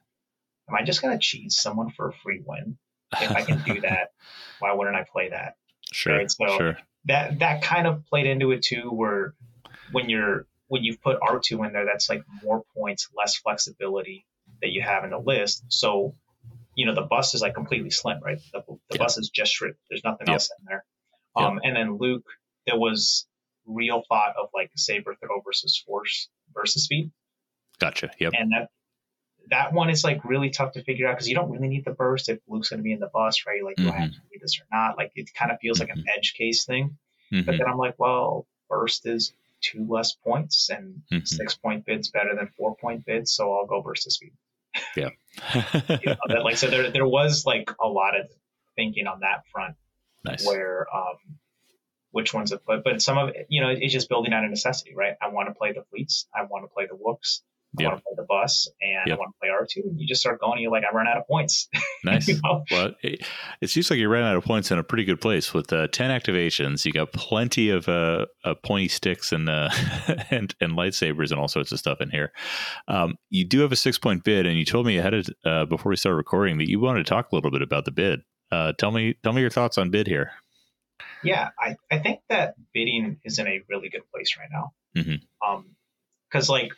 am I just gonna cheese someone for a free win? If I can do that, why wouldn't I play that? Sure. Right? So sure. that that kind of played into it too, where when you're when you've put R2 in there, that's like more points, less flexibility that you have in the list. So, you know, the bus is like completely slim, right? The, the bus is just stripped. There's nothing else in there. Um, and then Luke, there was real thought of like saber throw versus force versus speed. Gotcha. Yep. And that that one is like really tough to figure out because you don't really need the burst if Luke's going to be in the bus, right? Like, mm-hmm. do I have mm-hmm. to need this or not? Like, it kind of feels mm-hmm. like an mm-hmm. edge case thing. Mm-hmm. But then I'm like, well, burst is two less points and mm-hmm. six point bids better than four point bids, so I'll go burst to speed. Yeah. you know, that, like so, there there was like a lot of thinking on that front. Nice. Where um, which ones to put, but some of it, you know, it's just building out a necessity, right? I want to play the fleets. I want to play the Wooks. I yep. want to play the bus and yep. I want to play R2. You just start going, and you're like, I run out of points. Nice. you know? Well, it, it, seems like you ran out of points in a pretty good place with uh, 10 activations. You got plenty of uh, uh, pointy sticks and, uh, and and lightsabers and all sorts of stuff in here. Um, you do have a six point bid, and you told me ahead of uh, before we started recording that you wanted to talk a little bit about the bid. Uh, tell me tell me your thoughts on bid here. Yeah, I, I think that bidding is in a really good place right now. Mm-hmm. Um, because like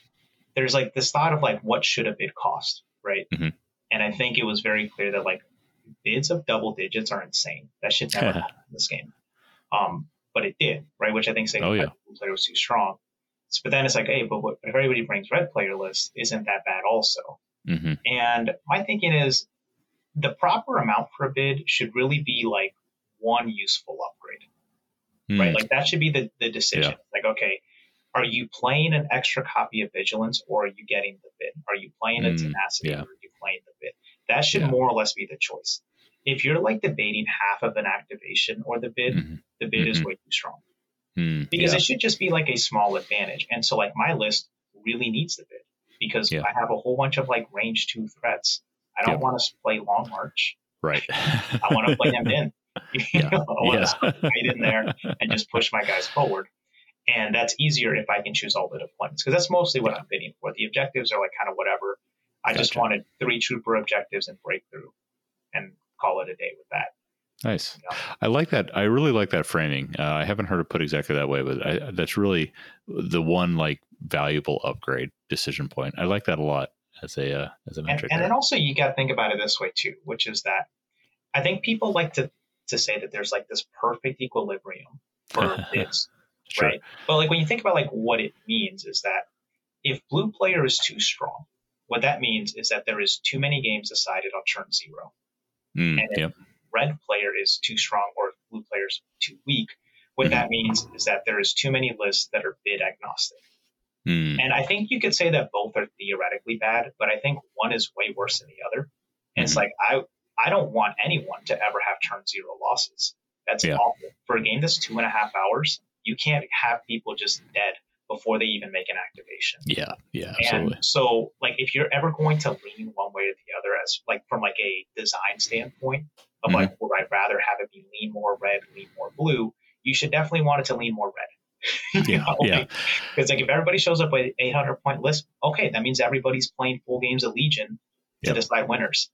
there's like this thought of like what should a bid cost, right? Mm-hmm. And I think it was very clear that like bids of double digits are insane. That should never happen in this game. Um, but it did, right? Which I think saying oh, yeah. player was too strong. But then it's like, hey, but what, if everybody brings red player list, isn't that bad also? Mm-hmm. And my thinking is the proper amount for a bid should really be like one useful upgrade, mm. right? Like that should be the, the decision. Yeah. Like, okay, are you playing an extra copy of Vigilance or are you getting the bid? Are you playing a mm, Tenacity yeah. or are you playing the bid? That should yeah. more or less be the choice. If you're like debating half of an activation or the bid, mm-hmm. the bid mm-hmm. is way too strong. Mm, because it should just be like a small advantage. And so like my list really needs the bid because I have a whole bunch of like range two threats. I don't want to play Long March. Right. I want to play them in. yeah. I want to yeah. in there and just push my guys forward. And that's easier if I can choose all the deployments because that's mostly what I'm bidding for. The objectives are like kind of whatever. I gotcha. just wanted three trooper objectives and breakthrough and call it a day with that. Nice. Know? I like that. I really like that framing. Uh, I haven't heard it put exactly that way, but I, that's really the one like valuable upgrade decision point. I like that a lot as a uh, as a metric. And, and then also you got to think about it this way too, which is that I think people like to to say that there's like this perfect equilibrium for bids sure. right? But like when you think about like what it means is that if blue player is too strong, what that means is that there is too many games decided on turn zero. Mm, and if yep. red player is too strong or blue player is too weak, what mm-hmm. that means is that there is too many lists that are bid agnostic. Mm. And I think you could say that both are theoretically bad, but I think one is way worse than the other. And mm-hmm. it's like I I don't want anyone to ever have turn zero losses. That's yeah. awful. For a game that's two and a half hours, you can't have people just dead before they even make an activation. Yeah, yeah, absolutely. And so, like, if you're ever going to lean one way or the other, as like from like a design standpoint of mm-hmm. like, would I rather have it be lean more red, lean more blue? You should definitely want it to lean more red. yeah, know? yeah. Because like, if everybody shows up with 800 point list, okay, that means everybody's playing full games of Legion to yep. decide winners.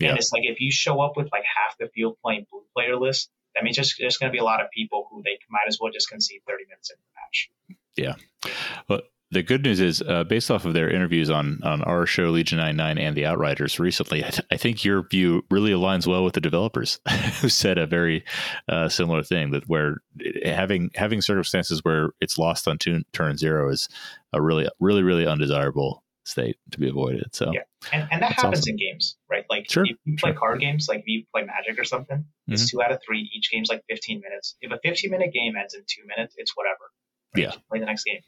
Yeah. And it's like if you show up with like half the field playing blue player list, that means there's, there's going to be a lot of people who they might as well just concede 30 minutes in the match. Yeah. Well, the good news is, uh, based off of their interviews on on our show, Legion 99 and the Outriders recently, I, th- I think your view really aligns well with the developers who said a very uh, similar thing that where having having circumstances where it's lost on turn, turn zero is a really really really undesirable state to be avoided. So yeah, and, and that happens awesome. in games, right? Like sure, if you play sure. card games, like if you play Magic or something, mm-hmm. it's two out of three. Each game's like 15 minutes. If a 15 minute game ends in two minutes, it's whatever. Right? Yeah, play the next game.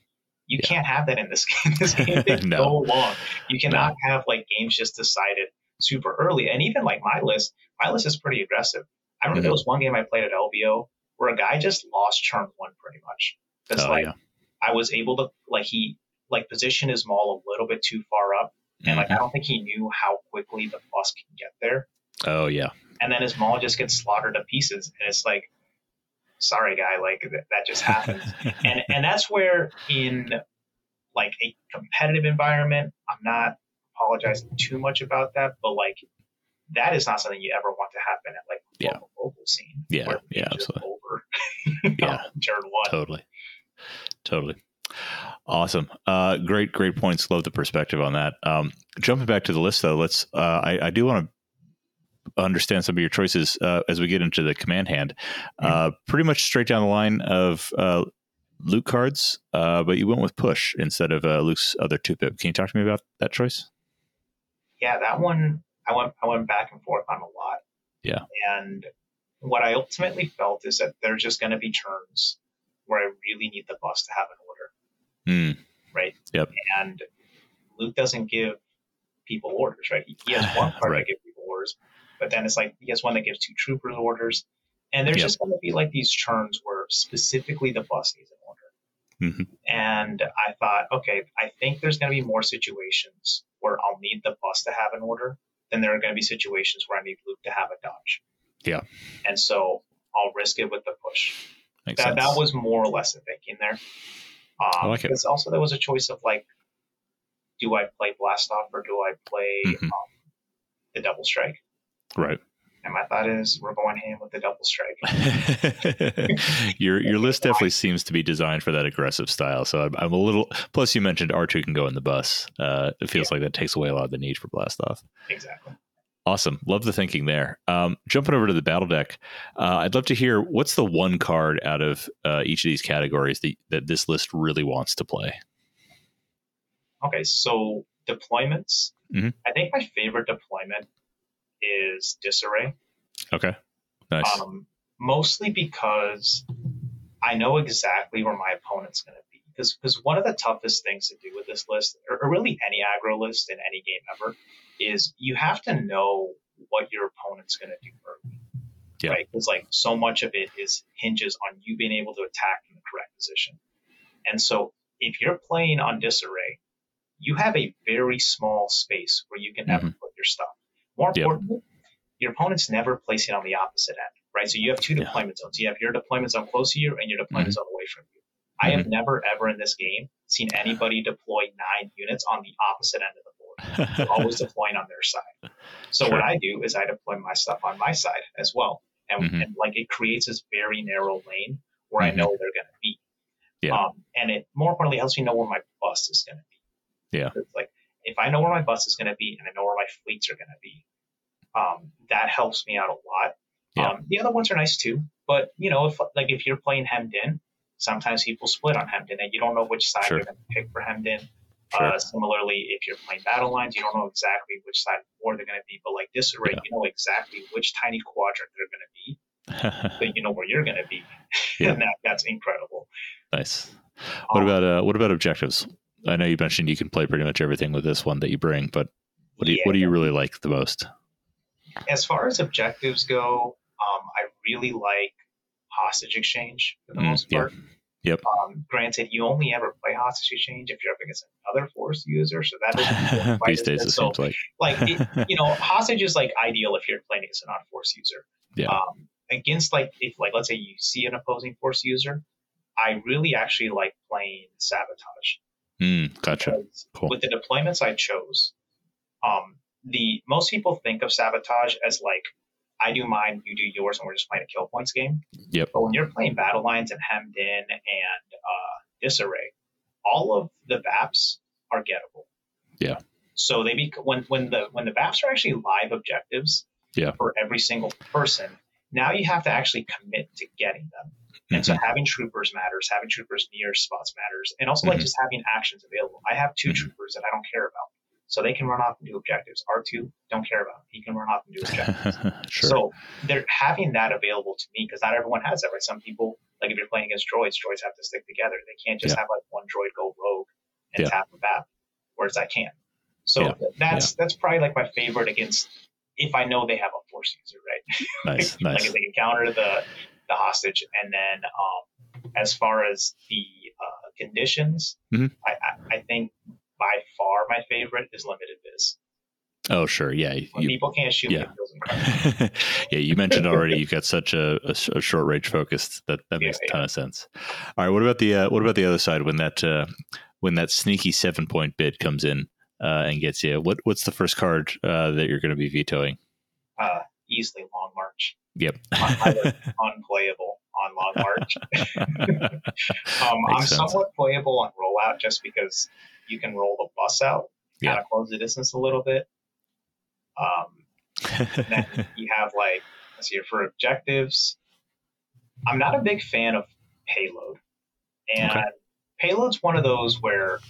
You yeah. can't have that in this game. This game is no. so long. You cannot no. have like games just decided super early. And even like my list, my list is pretty aggressive. I remember mm-hmm. there was one game I played at LVO where a guy just lost turn one pretty much. Because oh, like yeah. I was able to like he like position his maul a little bit too far up. And mm-hmm. like I don't think he knew how quickly the bus can get there. Oh yeah. And then his maul just gets slaughtered to pieces. And it's like sorry guy like that, that just happens and and that's where in like a competitive environment i'm not apologizing too much about that but like that is not something you ever want to happen at like yeah. local, local scene yeah yeah absolutely over yeah turn one totally totally Awesome. Uh, great, great points. Love the perspective on that. Um, jumping back to the list, though, let's. Uh, I, I, do want to understand some of your choices uh, as we get into the command hand. Uh, pretty much straight down the line of uh, Luke cards, uh, but you went with push instead of uh, Luke's other two pip. Can you talk to me about that choice? Yeah, that one I went I went back and forth on a lot. Yeah, and what I ultimately felt is that there's just going to be turns where I really need the bus to have an order. Mm. Right. Yep. And Luke doesn't give people orders, right? He has one part right. to give people orders, but then it's like he has one that gives two troopers orders. And there's yep. just going to be like these turns where specifically the bus needs an order. Mm-hmm. And I thought, okay, I think there's going to be more situations where I'll need the bus to have an order than there are going to be situations where I need Luke to have a dodge. Yeah. And so I'll risk it with the push. Makes that, sense. that was more or less the thinking there. Um, I like it. Because also there was a choice of like, do I play blast off or do I play mm-hmm. um, the double strike? Right. And my thought is we're going hand with the double strike. your your list definitely seems to be designed for that aggressive style. So I'm, I'm a little. Plus, you mentioned R two can go in the bus. Uh, it feels yeah. like that takes away a lot of the need for blast off. Exactly. Awesome. Love the thinking there. Um, jumping over to the battle deck, uh, I'd love to hear what's the one card out of uh, each of these categories that, that this list really wants to play. Okay, so deployments. Mm-hmm. I think my favorite deployment is disarray. Okay. Nice. Um, mostly because I know exactly where my opponent's going to be. Because because one of the toughest things to do with this list, or, or really any aggro list in any game ever, is you have to know what your opponent's going to do early. Yeah. Right? Because like so much of it is hinges on you being able to attack in the correct position. And so if you're playing on disarray, you have a very small space where you can mm-hmm. ever put your stuff. More importantly, your opponent's never placing on the opposite end, right? So you have two yeah. deployment zones. You have your deployment zone close to you and your deployment mm-hmm. zone away from you. I have mm-hmm. never ever in this game seen anybody deploy nine units on the opposite end of the board. They're always deploying on their side. So sure. what I do is I deploy my stuff on my side as well, and, mm-hmm. and like it creates this very narrow lane where I mm-hmm. know they're going to be. Yeah. Um, and it more importantly helps me know where my bus is going to be. Yeah. It's like if I know where my bus is going to be and I know where my fleets are going to be, um, that helps me out a lot. Yeah. Um, the other ones are nice too, but you know, if like if you're playing hemmed in, sometimes people split on hemmed in, and you don't know which side sure. they're going to pick for hemmed in. Sure. Uh, similarly, if you're playing battle lines, you don't know exactly which side of the board they're going to be. But like disarray, yeah. you know exactly which tiny quadrant they're going to be, but you know where you're going to be, yeah. and that, that's incredible. Nice. What um, about uh, what about objectives? I know you mentioned you can play pretty much everything with this one that you bring, but what do you, yeah. what do you really like the most? As far as objectives go, um, I really like hostage exchange for the mm, most part. Yeah. Yep. Um, granted, you only ever play hostage exchange if you're up against another force user, so that doesn't these days it so, seems like like it, you know, hostage is like ideal if you're playing against a non-force user. Yeah. Um, against like if like let's say you see an opposing force user, I really actually like playing sabotage. Mm, gotcha. Cool. With the deployments I chose, um, the most people think of sabotage as like I do mine, you do yours, and we're just playing a kill points game. Yep. But when you're playing battle lines and hemmed in and uh, disarray, all of the VAPs are gettable. Yeah. So they be when when the when the VAPs are actually live objectives. Yeah. For every single person, now you have to actually commit to getting them. And mm-hmm. so having troopers matters, having troopers near spots matters, and also mm-hmm. like just having actions available. I have 2 mm-hmm. troopers that I don't care about. So they can run off and do objectives. R2 don't care about. Him. He can run off and do objectives. sure. So they're having that available to me because not everyone has that, right? Some people, like if you're playing against droids, droids have to stick together. They can't just yeah. have like one droid go rogue and yeah. tap a VAP, whereas I can. So yeah. that's that's probably like my favorite against if I know they have a force user, right? Nice, like, nice. Like if they can counter the the hostage, and then um, as far as the uh, conditions, mm-hmm. I, I, I think by far my favorite is limited viz. Oh sure, yeah. You, people can't shoot, yeah. yeah, you mentioned already. You've got such a, a, a short range focus that that makes yeah, a ton yeah. of sense. All right, what about the uh, what about the other side when that uh, when that sneaky seven point bid comes in uh, and gets you? What what's the first card uh, that you're going to be vetoing? Uh, easily Long March. Yep. unplayable on Long March. um, I'm sense. somewhat playable on rollout just because you can roll the bus out, yeah. kind of close the distance a little bit. Um, then you have like, let's see, for objectives, I'm not a big fan of payload. And okay. payload's one of those where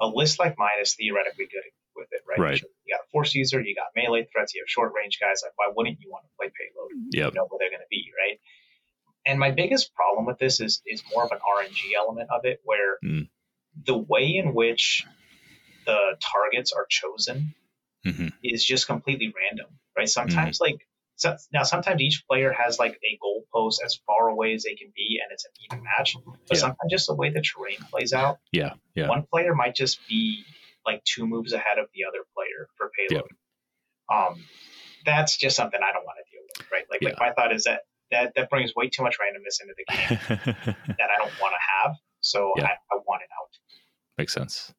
a list like mine is theoretically good with it, right? Right. You got a force user, you got melee threats, you have short range guys. Like, why wouldn't you want to play payload? Yep. You know where they're going to be, right? And my biggest problem with this is is more of an RNG element of it, where mm the way in which the targets are chosen mm-hmm. is just completely random, right? Sometimes, mm-hmm. like, so, now sometimes each player has like a goalpost as far away as they can be, and it's an even match. But yeah. sometimes just the way the terrain plays out, yeah, yeah, one player might just be like two moves ahead of the other player for payload. Um, that's just something I don't want to deal with, right? Like, yeah. like my thought is that that that brings way too much randomness into the game that I don't want to have. So yeah. I, I want it out. Makes sense.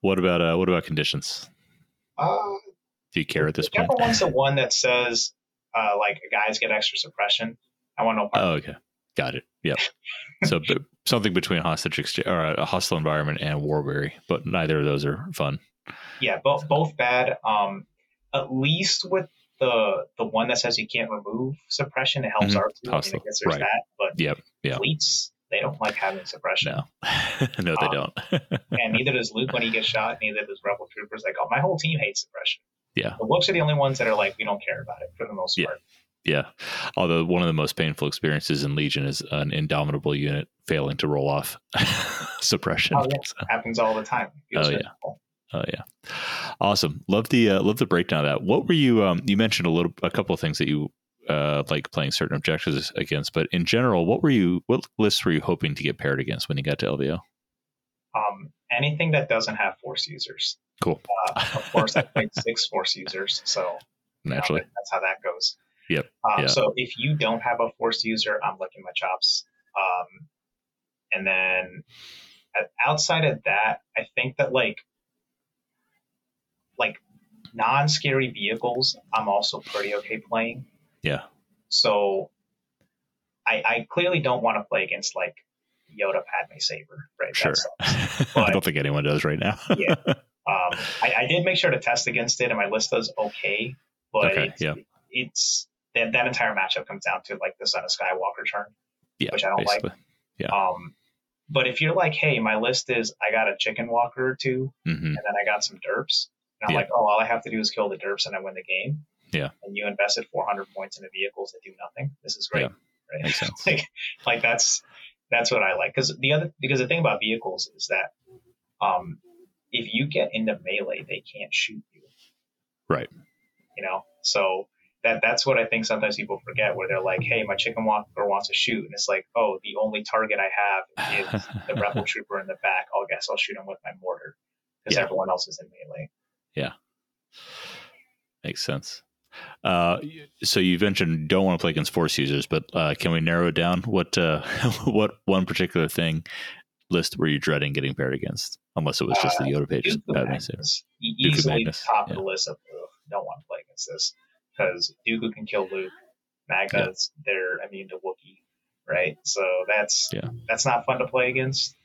What about uh, what about conditions? Uh, Do you care at this point? one's the one that says uh, like guys get extra suppression. I want no part. Oh, okay, got it. Yep. so b- something between hostage exchange or a hostile environment and war weary, but neither of those are fun. Yeah, both both bad. Um, at least with the the one that says you can't remove suppression, it helps mm-hmm. R2. Hostile. I guess there's right. that, but yep, yep. fleets they don't like having suppression. No, no, they um, don't. and neither does Luke when he gets shot. Neither does Rebel Troopers. Like, oh, my whole team hates suppression. Yeah, the Wooks are the only ones that are like, we don't care about it for the most yeah. part. Yeah. Although one of the most painful experiences in Legion is an indomitable unit failing to roll off suppression. Oh, yeah. so. Happens all the time. Oh yeah. Cool. Oh yeah. Awesome. Love the uh, love the breakdown of that. What were you um you mentioned a little a couple of things that you uh, like playing certain objectives against. But in general, what were you? What lists were you hoping to get paired against when you got to LVO? Um, anything that doesn't have force users. Cool. Uh, of course, I played six force users, so naturally know, that's how that goes. Yep. Um, yeah. So if you don't have a force user, I'm licking my chops. Um, and then outside of that, I think that like like non-scary vehicles, I'm also pretty okay playing. Yeah. So I, I clearly don't want to play against like Yoda Padme Saber, right? Sure. But, I don't think anyone does right now. yeah. Um, I, I, did make sure to test against it, and my list does okay, but okay, it's, yeah. it's that, that entire matchup comes down to like the Son of Skywalker turn, yeah, which I don't basically. like. Yeah. Um, but if you're like, hey, my list is I got a chicken walker or 2 mm-hmm. and then I got some derps, and I'm yeah. like, oh, all I have to do is kill the derps and I win the game. Yeah. And you invested 400 points into vehicles that do nothing. This is great. Yeah. Right? Makes sense. like, like that's that's what I like because the other because the thing about vehicles is that um, if you get into melee, they can't shoot you. Right. You know, so that that's what I think sometimes people forget where they're like, hey, my chicken walker wants to shoot, and it's like, oh, the only target I have is the rebel trooper in the back. I'll guess I'll shoot him with my mortar because yeah. everyone else is in melee. Yeah. Makes sense. Uh, so you mentioned don't want to play against force users, but uh, can we narrow it down? What uh, what one particular thing list were you dreading getting paired against? unless it was just uh, the Yoda pages. Dooku Magnus, easily Magnus. top yeah. of the list of ugh, don't want to play against this because Dooku can kill Luke. Magnus, yeah. they're immune to Wookiee, right? So that's yeah. that's not fun to play against.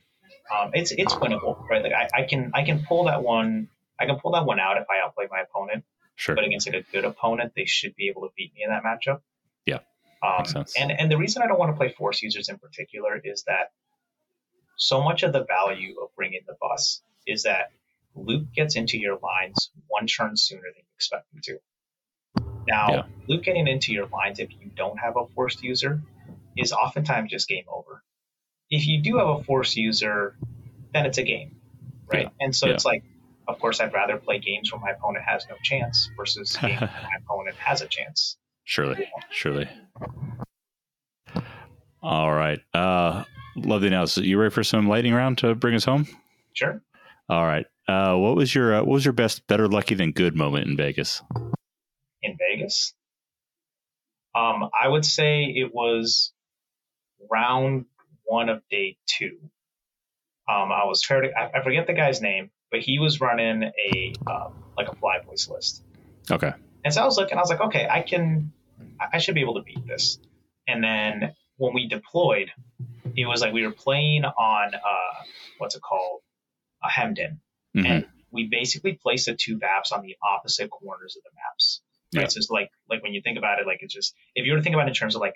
Um, it's it's winnable, right? Like I, I can I can pull that one I can pull that one out if I outplay my opponent. Sure. But against like a good opponent, they should be able to beat me in that matchup. Yeah. Um, Makes sense. And and the reason I don't want to play force users in particular is that so much of the value of bringing the bus is that Luke gets into your lines one turn sooner than you expect him to. Now, yeah. Luke getting into your lines if you don't have a force user is oftentimes just game over. If you do have a force user, then it's a game, right? Yeah. And so yeah. it's like of course, I'd rather play games where my opponent has no chance versus games where my opponent has a chance. Surely, surely. All right. Uh, love the analysis. You ready for some lightning round to bring us home? Sure. All right. Uh, what was your uh, what was your best better lucky than good moment in Vegas? In Vegas, um, I would say it was round one of day two. Um, I was fair to, I, I forget the guy's name, but he was running a um, like a fly voice list. Okay. And so I was looking, I was like, okay, I can, I should be able to beat this. And then when we deployed, it was like we were playing on uh, what's it called, a Hemmed In, mm-hmm. and we basically placed the two VAPs on the opposite corners of the maps. Right. Yeah. So it's like like when you think about it, like it's just if you were to think about it in terms of like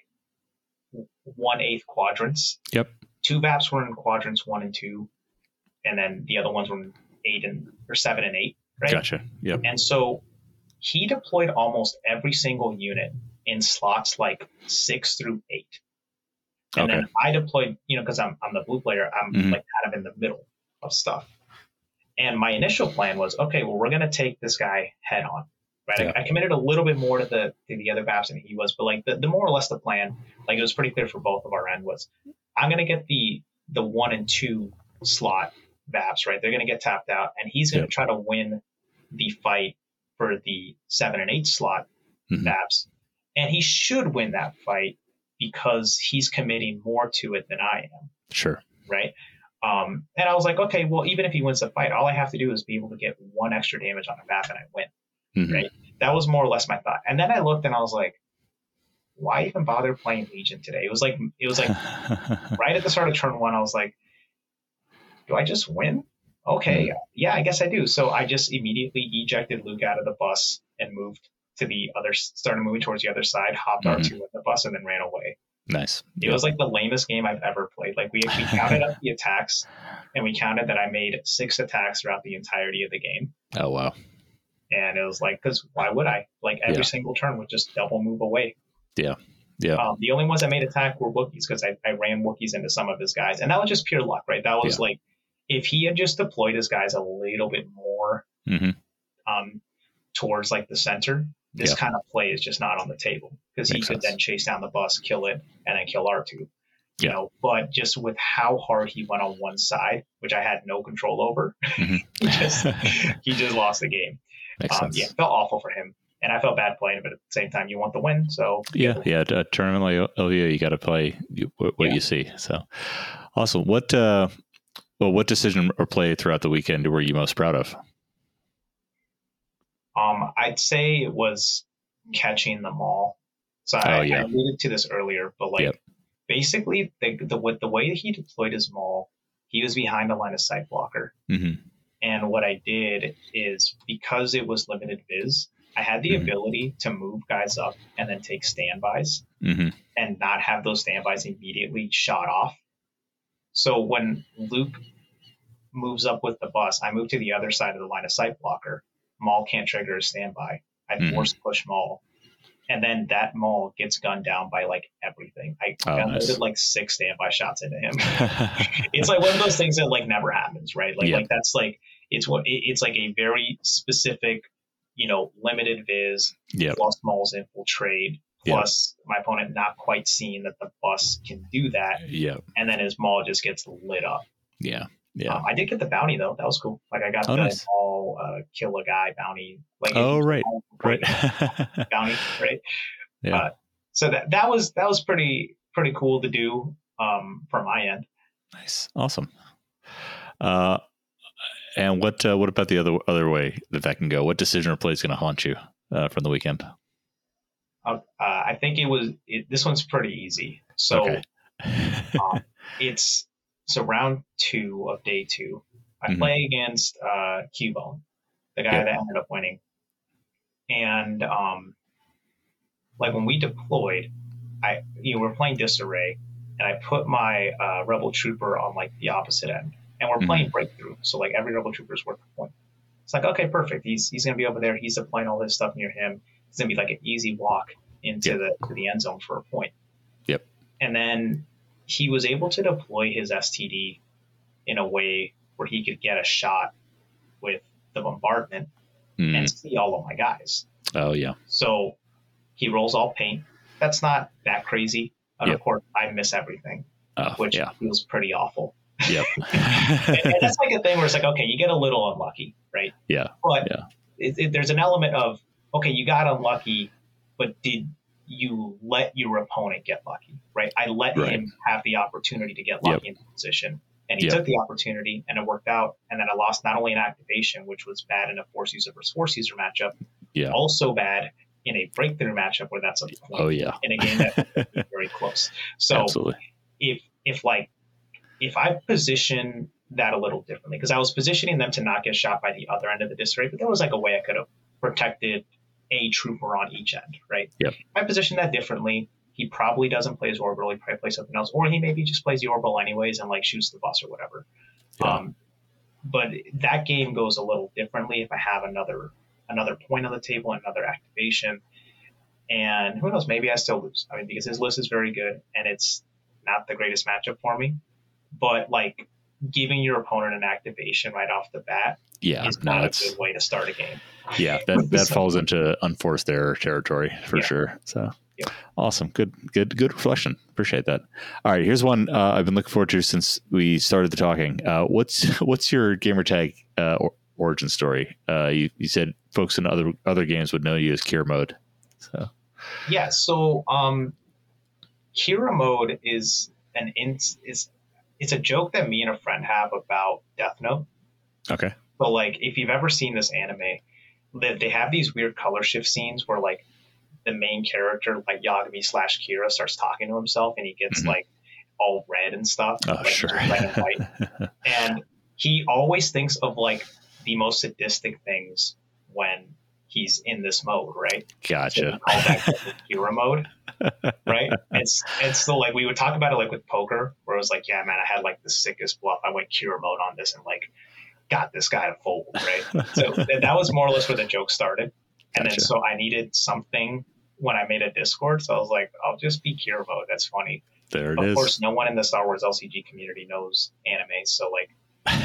one eighth quadrants. Yep. Two VAPs were in quadrants one and two, and then the other ones were in eight and or seven and eight, right? Gotcha. Yeah. And so he deployed almost every single unit in slots like six through eight. And okay. then I deployed, you know, because I'm I'm the blue player, I'm mm-hmm. like kind of in the middle of stuff. And my initial plan was, okay, well, we're gonna take this guy head on. Right. Yeah. I, I, committed a little bit more to the to the other VAPs than he was, but like the, the more or less the plan, like it was pretty clear for both of our end was I'm gonna get the the one and two slot VAPs, right? They're going to get tapped out, and he's going to try to win the fight for the seven and eight slot mm-hmm. VAPs. And he should win that fight because he's committing more to it than I am. Sure. Right. Um, and I was like, okay, well, even if he wins the fight, all I have to do is be able to get one extra damage on a VAP and I win. Mm-hmm. Right. That was more or less my thought. And then I looked and I was like, why even bother playing Legion today? It was like it was like right at the start of turn one, I was like, do I just win? Okay, hmm. yeah, I guess I do. So I just immediately ejected Luke out of the bus and moved to the other, started moving towards the other side, hopped mm-hmm. R2 with the bus, and then ran away. Nice. It was like the lamest game I've ever played. Like we, we counted up the attacks, and we counted that I made six attacks throughout the entirety of the game. Oh wow! And it was like, because why would I? Like every yeah. single turn would just double move away. Yeah. Yeah. Um, the only ones I made attack were Wookiees because I, I ran Wookiees into some of his guys, and that was just pure luck, right? That was yeah. like if he had just deployed his guys a little bit more mm-hmm. um, towards like the center, this kind of play is just not on the table because he could sense. then chase down the bus, kill it, and then kill R2. You yeah. know, but just with how hard he went on one side, which I had no control over, mm-hmm. he just he just lost the game. Um, yeah, felt awful for him, and I felt bad playing, but at the same time, you want the win. So yeah, yeah, a tournament like LVO, you got to play what, what yeah. you see. So awesome. What uh, well, what decision or play throughout the weekend were you most proud of? Um, I'd say it was catching them all. So oh, I, yeah. I, alluded to this earlier, but like yep. basically the, the with the way that he deployed his Maul, he was behind a line of sight blocker. Mm-hmm. And what I did is because it was limited viz, I had the mm-hmm. ability to move guys up and then take standbys mm-hmm. and not have those standbys immediately shot off. So when Luke moves up with the bus, I move to the other side of the line of sight blocker. Maul can't trigger a standby. I mm-hmm. force push Maul. And then that Maul gets gunned down by like everything. I oh, nice. like six standby shots into him. it's like one of those things that like never happens, right? Like, yep. like that's like it's what it's like a very specific, you know, limited viz yep. plus Maul's infiltrate plus my opponent not quite seeing that the bus can do that. Yeah. And then his maul just gets lit up. Yeah. Yeah. Um, I did get the bounty though. That was cool. Like I got oh, the nice. uh, kill a guy bounty. Like oh right, right. bounty, right. Yeah. Uh, so that that was that was pretty pretty cool to do um, from my end. Nice, awesome. Uh, And what uh, what about the other other way that that can go? What decision or play is going to haunt you uh, from the weekend? Uh, I think it was it, this one's pretty easy. So okay. um, it's so round two of day two. I mm-hmm. play against uh, Cubone, the guy that ended up winning, and um, like when we deployed, I you know, we're playing disarray, and I put my uh, rebel trooper on like the opposite end, and we're mm-hmm. playing breakthrough. So like every rebel trooper is worth a point. It's like okay, perfect. He's he's gonna be over there. He's deploying all this stuff near him. It's gonna be like an easy walk into yep. the to the end zone for a point. Yep. And then he was able to deploy his STD in a way where he could get a shot with the bombardment mm. and see all of my guys. Oh yeah. So he rolls all paint. That's not that crazy. And yep. of course, I miss everything, oh, which yeah. feels pretty awful. Yep. and, that's like a thing where it's like, okay, you get a little unlucky, right? Yeah. But yeah. It, it, there's an element of, okay, you got unlucky, but did you let your opponent get lucky, right? I let right. him have the opportunity to get lucky yep. in the position. And he yep. took the opportunity and it worked out. And then I lost not only an activation, which was bad in a force user versus force user matchup, yeah. also bad in a breakthrough matchup where that's a oh yeah in a game that's very close. So Absolutely. if if like if I position that a little differently because I was positioning them to not get shot by the other end of the disarray, but there was like a way I could have protected a trooper on each end, right? Yep. If I position that differently, he probably doesn't play his orbital. He probably plays something else, or he maybe just plays the orbital anyways and like shoots the bus or whatever. Yeah. Um, but that game goes a little differently if I have another another point on the table, another activation. And who knows, maybe I still lose. I mean, because his list is very good and it's not the greatest matchup for me. But like giving your opponent an activation right off the bat yeah, is not no, a good way to start a game. Yeah, that, that so, falls into unforced error territory for yeah. sure. So yeah. awesome. Good, good, good reflection. Appreciate that. All right. Here's one uh, I've been looking forward to since we started the talking. Uh, what's, what's your gamertag uh, origin story. Uh, you, you said folks in other other games would know you as Kira Mode. So yeah, so um, Kira Mode is an in, is it's a joke that me and a friend have about Death Note. Okay. So like, if you've ever seen this anime, they, they have these weird color shift scenes where like the main character, like Yagami slash Kira, starts talking to himself and he gets mm-hmm. like all red and stuff. Oh, like, sure. and, and he always thinks of like the most sadistic things when he's in this mode, right? Gotcha. So that hero mode, right? It's it's still like we would talk about it like with poker, where it was like, yeah, man, I had like the sickest bluff. I went Kira mode on this and like got this guy to fold, right? so that was more or less where the joke started. And gotcha. then so I needed something when I made a Discord, so I was like, I'll just be Kira mode. That's funny. There it of is. Of course, no one in the Star Wars LCG community knows anime, so like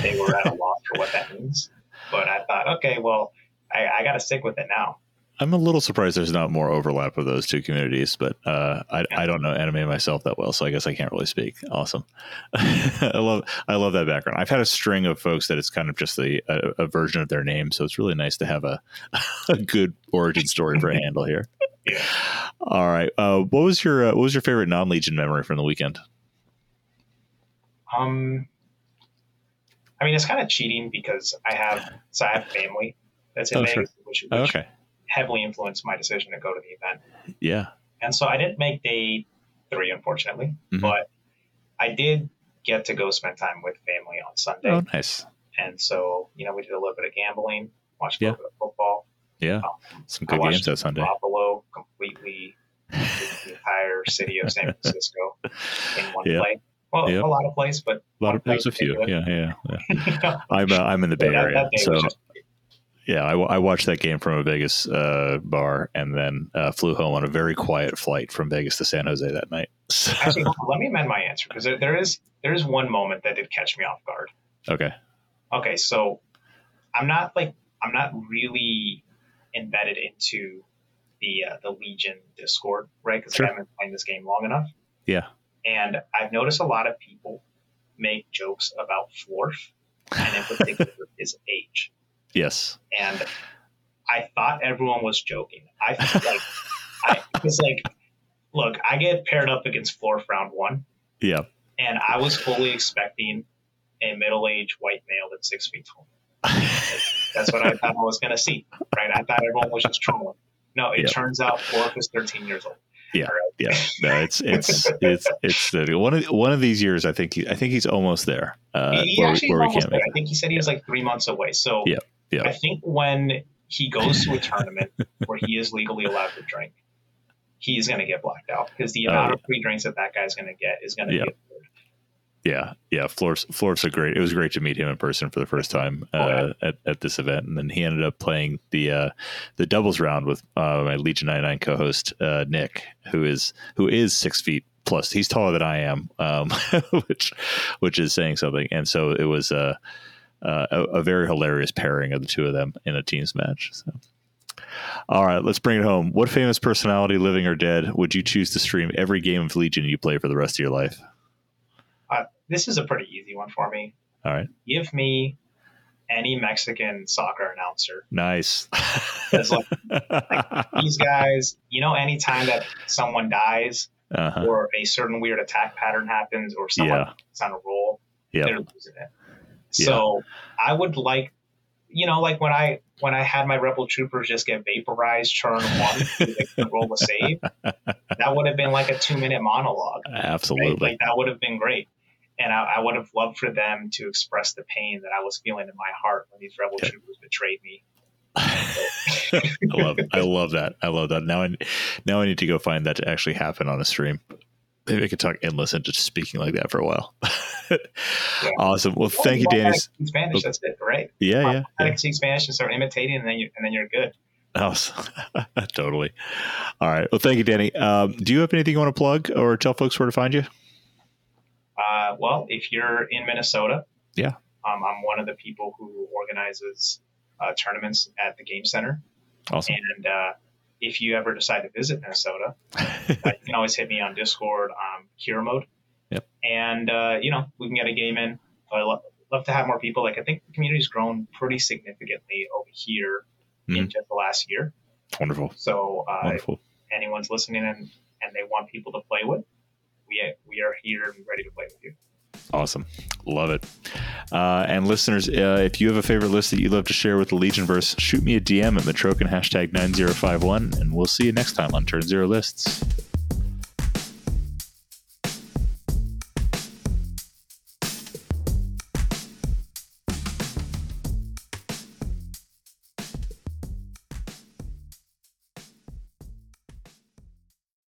they were at a loss for what that means. But I thought, okay, well, I, I got to stick with it now. I'm a little surprised there's not more overlap of those two communities, but uh, I. I don't know anime myself that well, so I guess I can't really speak. Awesome, I love I love that background. I've had a string of folks that it's kind of just a, a, a version of their name, so it's really nice to have a, a good origin story for a handle here. Yeah. All right, uh, what was your uh, what was your favorite non Legion memory from the weekend? Um, I mean, it's kind of cheating because I have so I have family that's in oh, Vegas, sure. which, which okay. Heavily influenced my decision to go to the event. Yeah, and so I didn't make day three, unfortunately, mm-hmm. but I did get to go spend time with family on Sunday. Oh, nice. And so you know, we did a little bit of gambling, watched a yeah. little bit of football. Yeah, um, some good games that Sunday. Buffalo completely the entire city of San Francisco in one yeah. play. Well, yep. a lot of plays, but a lot of there's a few. Yeah, yeah. yeah. I'm uh, I'm in the Bay Area, so. Yeah, I, I, watched that game from a Vegas uh, bar, and then uh, flew home on a very quiet flight from Vegas to San Jose that night. So... Actually, let me amend my answer because there, there is there is one moment that did catch me off guard. Okay. Okay, so I'm not like I'm not really embedded into the uh, the Legion Discord, right? Because sure. I haven't been playing this game long enough. Yeah. And I've noticed a lot of people make jokes about Florf, and in particular his age. Yes. And I thought everyone was joking. I like, I was like, look, I get paired up against Florf round one. Yeah. And I was fully expecting a middle-aged white male that's six feet tall. That's what I thought I was going to see, right? I thought everyone was just trolling. No, it yep. turns out Florf is 13 years old. Yeah, right. yeah. No, it's it's it's it's one of one of these years. I think he, I think he's almost there. Uh, he where, actually where almost there. I think he said he was like three months away. So yeah, yeah. I think when he goes to a tournament where he is legally allowed to drink, he's going to get blacked out because the oh, amount of free drinks that that guy's going to get is going to be yeah, yeah. Florf's Florf's a great. It was great to meet him in person for the first time uh, oh, yeah. at, at this event, and then he ended up playing the uh, the doubles round with uh, my Legion ninety nine co-host uh, Nick, who is who is six feet plus. He's taller than I am, um, which which is saying something. And so it was uh, uh, a, a, very hilarious pairing of the two of them in a teams match. So. All right, let's bring it home. What famous personality, living or dead, would you choose to stream every game of Legion you play for the rest of your life? this is a pretty easy one for me. All right. Give me any Mexican soccer announcer. Nice. like, like, these guys, you know, anytime that someone dies uh-huh. or a certain weird attack pattern happens or someone yeah. on a roll, yep. they're losing it. So yeah. I would like, you know, like when I when I had my rebel troopers just get vaporized turn one to roll a save, that would have been like a two minute monologue. Absolutely, right? like that would have been great and I, I, would have loved for them to express the pain that I was feeling in my heart when these rebel okay. troopers betrayed me. I love I love that. I love that. Now I now I need to go find that to actually happen on a stream. Maybe I could talk endless into just speaking like that for a while. yeah. Awesome. Well, well thank you, Danny. Spanish, that's it, right? Yeah, yeah. I can speak Spanish and start imitating, and then you and then you're good. Awesome. totally. All right. Well, thank you, Danny. Um, do you have anything you want to plug or tell folks where to find you? Uh, well, if you're in Minnesota, yeah, um, I'm one of the people who organizes uh, tournaments at the Game Center. Awesome. And uh, if you ever decide to visit Minnesota, uh, you can always hit me on Discord, um, Kira Mode. Yep. And uh, you know we can get a game in. I love, love to have more people. Like I think the community's grown pretty significantly over here mm-hmm. in just the last year. Wonderful. So uh, Wonderful. anyone's listening and, and they want people to play with, we we are here and ready to play with you. Awesome. Love it. Uh, and listeners, uh, if you have a favorite list that you'd love to share with the Legionverse, shoot me a DM at Matroken hashtag 9051, and we'll see you next time on Turn Zero Lists.